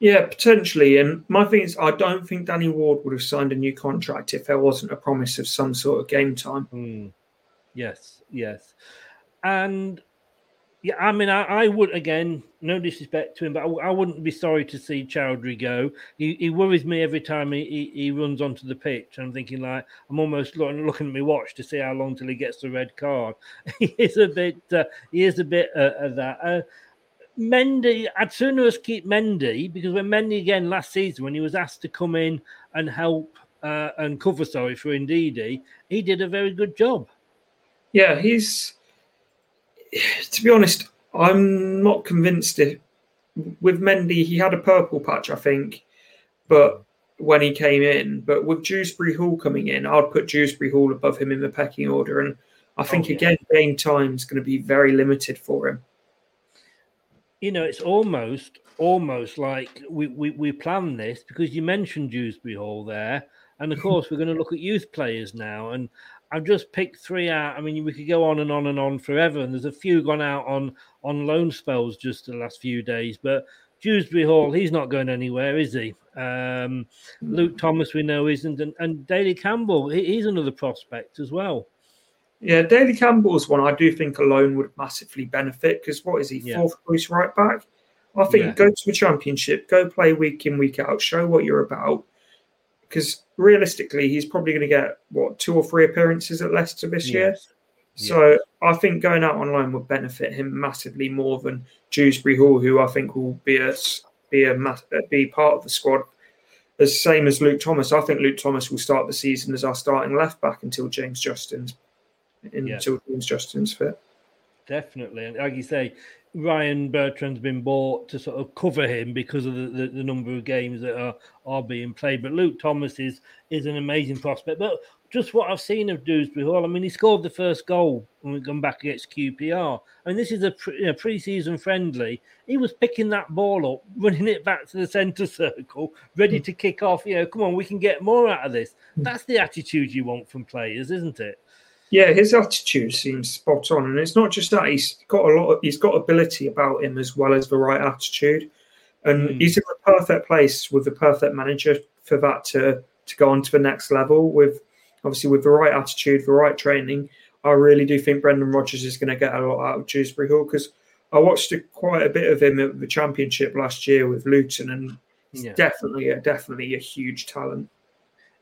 Yeah, potentially. And my thing is, I don't think Danny Ward would have signed a new contract if there wasn't a promise of some sort of game time. Mm. Yes, yes. And yeah, I mean, I, I, would again, no disrespect to him, but I, I, wouldn't be sorry to see Choudhury go. He, he worries me every time he, he, he, runs onto the pitch. I'm thinking like I'm almost looking, looking at my watch to see how long till he gets the red card. he is a bit, uh, he is a bit uh, of that. Uh, Mendy, I'd sooner us keep Mendy because when Mendy again last season, when he was asked to come in and help uh, and cover, sorry, for Ndidi, he did a very good job. Yeah, he's to be honest, I'm not convinced if with Mendy he had a purple patch, I think, but when he came in, but with Dewsbury Hall coming in, I'd put Dewsbury Hall above him in the pecking order, and I think oh, yeah. again game time is going to be very limited for him. You know, it's almost almost like we we, we planned this because you mentioned Dewsbury Hall there, and of course we're going to look at youth players now, and I've just picked three out. I mean, we could go on and on and on forever, and there's a few gone out on on loan spells just the last few days. But Dewsbury Hall, he's not going anywhere, is he? Um, Luke Thomas, we know, isn't, and, and Daley Campbell, he, he's another prospect as well. Yeah, Daley Campbell's one I do think alone would massively benefit because what is he, Yeah. fourth choice right back? I think Yeah. go to the championship, go play week in, week out, show what you're about. Because realistically, he's probably going to get what two or three appearances at Leicester this year. Yes. So I think going out on loan would benefit him massively more than Dewsbury Hall, who I think will be a be a uh, be part of the squad. The same as Luke Thomas. I think Luke Thomas will start the season as our starting left back until James Justin's until James Justin's fit. Definitely, and like you say, Ryan Bertrand's been bought to sort of cover him because of the, the, the number of games that are, are being played. But Luke Thomas is is an amazing prospect. But just what I've seen of Dewsbury Hall, I mean, he scored the first goal when we come back against QPR. I mean, this is a pre, you know, pre-season friendly. He was picking that ball up, running it back to the centre circle, ready to kick off. You know, come on, we can get more out of this. Hmm. That's the attitude you want from players, isn't it? Yeah, his attitude seems spot on, and it's not just that he's got a lot. Of, he's got ability about him as well as the right attitude, and hmm. he's in the perfect place with the perfect manager for that to to go on to the next level. With obviously with the right attitude, the right training, I really do think Brendan Rodgers is going to get a lot out of Dewsbury Hall because I watched a, quite a bit of him at the Championship last year with Luton, and he's Yeah. definitely, a, definitely a huge talent.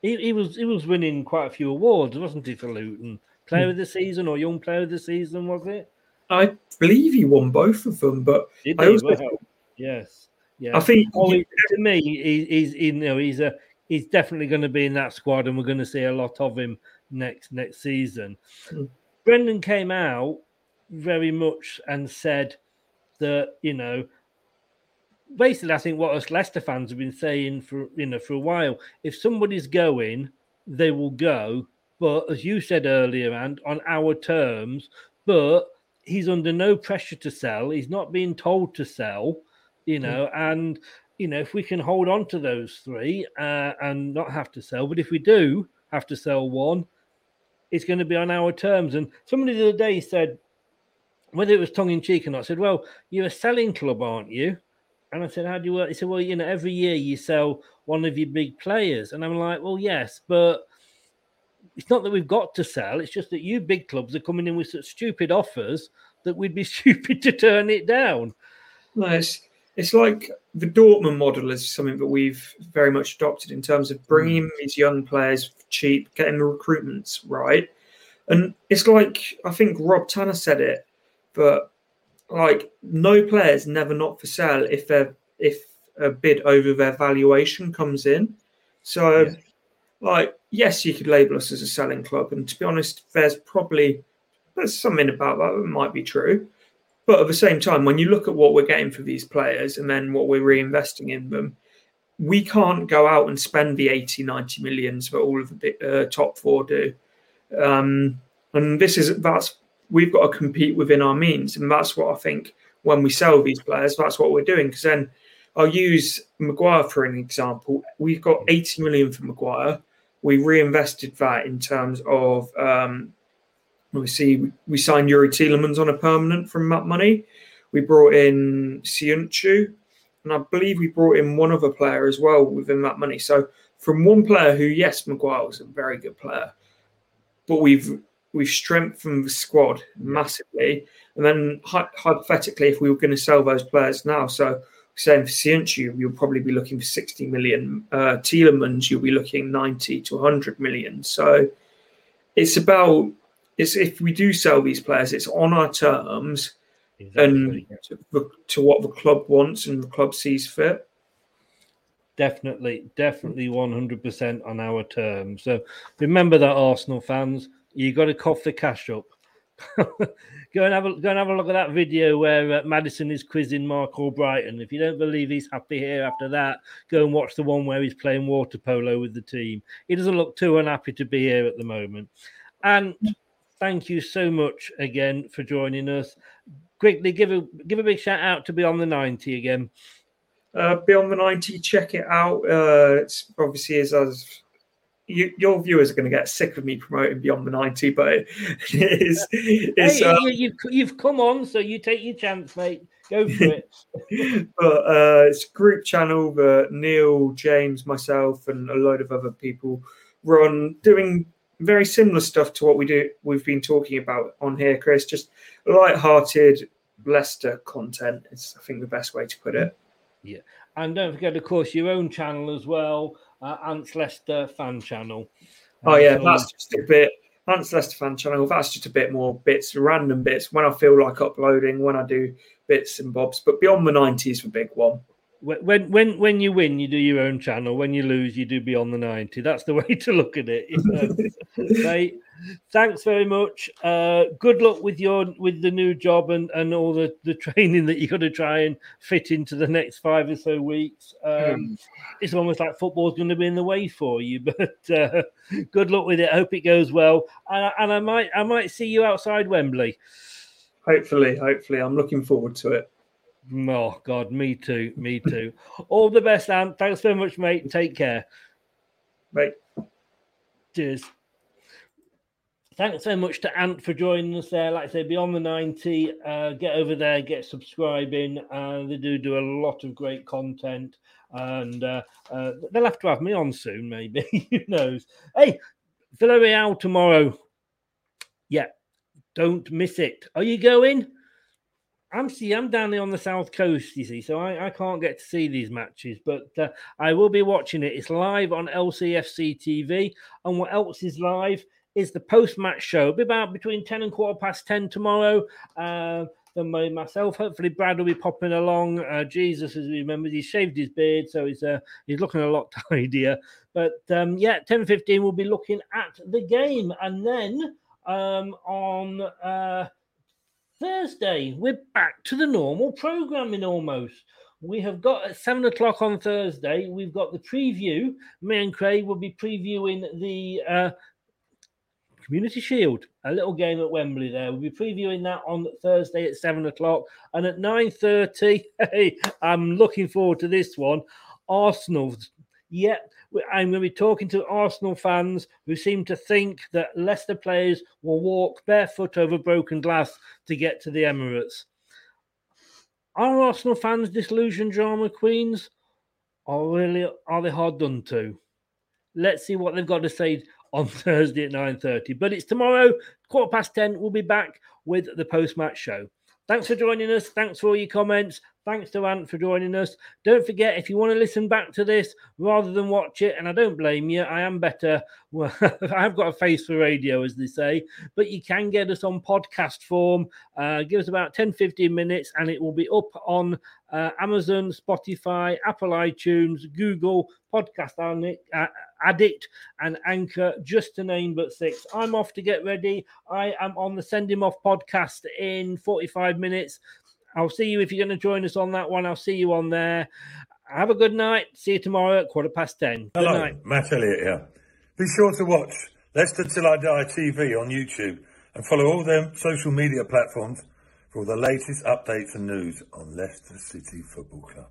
He, he was he was winning quite a few awards, wasn't he, for Luton? Player Hmm. of the season or young player of the season, was it? I believe he won both of them, but Did I also Wow. Yes. Yeah. I think- oh, he- to me, he, he's you know he's a he's definitely going to be in that squad, and we're going to see a lot of him next next season. Mm. Brendan came out very much and said that you know basically I think what us Leicester fans have been saying for you know for a while. If somebody's going, they will go. But as you said earlier, and on our terms, but he's under no pressure to sell. He's not being told to sell, you know, and you know, if we can hold on to those three uh, and not have to sell, but if we do have to sell one, it's going to be on our terms. And somebody the other day said, whether it was tongue in cheek or not, said, Well, you're a selling club, aren't you? And I said, How do you work? He said, Well, you know, every year you sell one of your big players. And I'm like, Well, yes, but it's not that we've got to sell, it's just that you big clubs are coming in with such stupid offers that we'd be stupid to turn it down. No, it's it's like the Dortmund model is something that we've very much adopted in terms of bringing in these young players cheap, getting the recruitments right, and it's like I think Rob Tanner said it, but like no players never not for sale if they're if a bid over their valuation comes in. So, like, yes, you could label us as a selling club, and to be honest, there's probably there's something about that that might be true. But at the same time, when you look at what we're getting for these players and then what we're reinvesting in them, we can't go out and spend the 80, 90 millions that all of the uh, top four do. Um, and this is that's we've got to compete within our means, and that's what I think when we sell these players, that's what we're doing. Because then I'll use Maguire for an example. We've got 80 million for Maguire. We reinvested that in terms of um, we, we signed Yuri Tielemans on a permanent from that money. We brought in Söyüncü, and I believe we brought in one other player as well within that money. So from one player who, yes, Maguire was a very good player, but we've we've strengthened the squad massively. And then hy- hypothetically, if we were going to sell those players now, so saying for Söyüncü, you'll probably be looking for 60 million. Uh, Tielemans, you'll be looking 90 to 100 million. So it's about it's if we do sell these players, it's on our terms and to, to what the club wants and the club sees fit. Definitely, definitely 100% on our terms. So remember that, Arsenal fans, you got to cough the cash up. go and have a go and have a look at that video where uh, Maddison is quizzing Marc Albrighton. If you don't believe he's happy here after that, go and watch the one where he's playing water polo with the team. He doesn't look too unhappy to be here at the moment. And thank you so much again for joining us. Quickly, give a give a big shout out to Beyond the 90 again. Uh, Beyond the 90, check it out. Uh, it's obviously is as you, your viewers are going to get sick of me promoting Beyond the 90, but it is. It's, hey, uh, you, you've, you've come on, so you take your chance, mate. Go for it. but uh, it's a group channel that Neil, James, myself, and a load of other people run, doing very similar stuff to what we do. We've been talking about on here, Chris. Just light-hearted Leicester content. It's I think the best way to put it. Yeah, and don't forget, of course, your own channel as well, uh, Ants Leicester fan channel. Oh yeah, that's just a bit. Ants Leicester fan channel. That's just a bit more bits, random bits when I feel like uploading, when I do bits and bobs. But beyond the nineties, the big one. When when when you win, you do your own channel. When you lose, you do beyond the ninety. That's the way to look at it. You know? Mate, thanks very much. Uh, good luck with your with the new job and, and all the, the training that you got to try and fit into the next five or so weeks. Um, mm. It's almost like football's going to be in the way for you, but uh, good luck with it. I hope it goes well, and, and I might I might see you outside Wembley. Hopefully, hopefully, I'm looking forward to it. Oh God, me too, me too. All the best, Ant. Thanks very much, mate. Take care. Mate. Cheers. Thanks so much to Ant for joining us there. Like I say, beyond the 90, uh, get over there, get subscribing. Uh, they do do a lot of great content, and uh, uh they'll have to have me on soon, maybe. Who knows? Hey, Villarreal tomorrow. Yeah, don't miss it. Are you going? I'm see, I'm down there on the south coast, you see, so I, I can't get to see these matches, but uh, I will be watching it. It's live on LCFC TV, and what else is live is the post-match show. It'll be about between ten and quarter past ten tomorrow. Uh, by myself, hopefully Brad will be popping along. Uh, Jesus, as we remember, he shaved his beard, so he's uh, he's looking a lot tidier. But um, yeah, ten fifteen, we'll be looking at the game, and then um, on. Uh, Thursday, we're back to the normal programming almost. We have got at seven o'clock on Thursday, we've got the preview. Me and Craig will be previewing the uh, Community Shield, a little game at Wembley there. We'll be previewing that on Thursday at seven o'clock. And at 9.30, hey, I'm looking forward to this one. Arsenal. Yep, I'm going to be talking to Arsenal fans who seem to think that Leicester players will walk barefoot over broken glass to get to the Emirates. Are Arsenal fans disillusioned drama queens? Or really are they hard done to? Let's see what they've got to say on Thursday at 9.30. But it's tomorrow, quarter past 10. We'll be back with the post-match show. Thanks for joining us. Thanks for all your comments. Thanks to Ant for joining us. Don't forget, if you want to listen back to this rather than watch it, and I don't blame you, I am better. Well, I've got a face for radio, as they say, but you can get us on podcast form. Uh, give us about 10 15 minutes, and it will be up on uh, Amazon, Spotify, Apple iTunes, Google, Podcast Addict, and Anchor, just to name but six. I'm off to get ready. I am on the Send Him Off podcast in 45 minutes. I'll see you if you're going to join us on that one. I'll see you on there. Have a good night. See you tomorrow at quarter past 10. Hello, good night. Matt Elliott here. Be sure to watch Leicester Till I Die TV on YouTube and follow all their social media platforms for all the latest updates and news on Leicester City Football Club.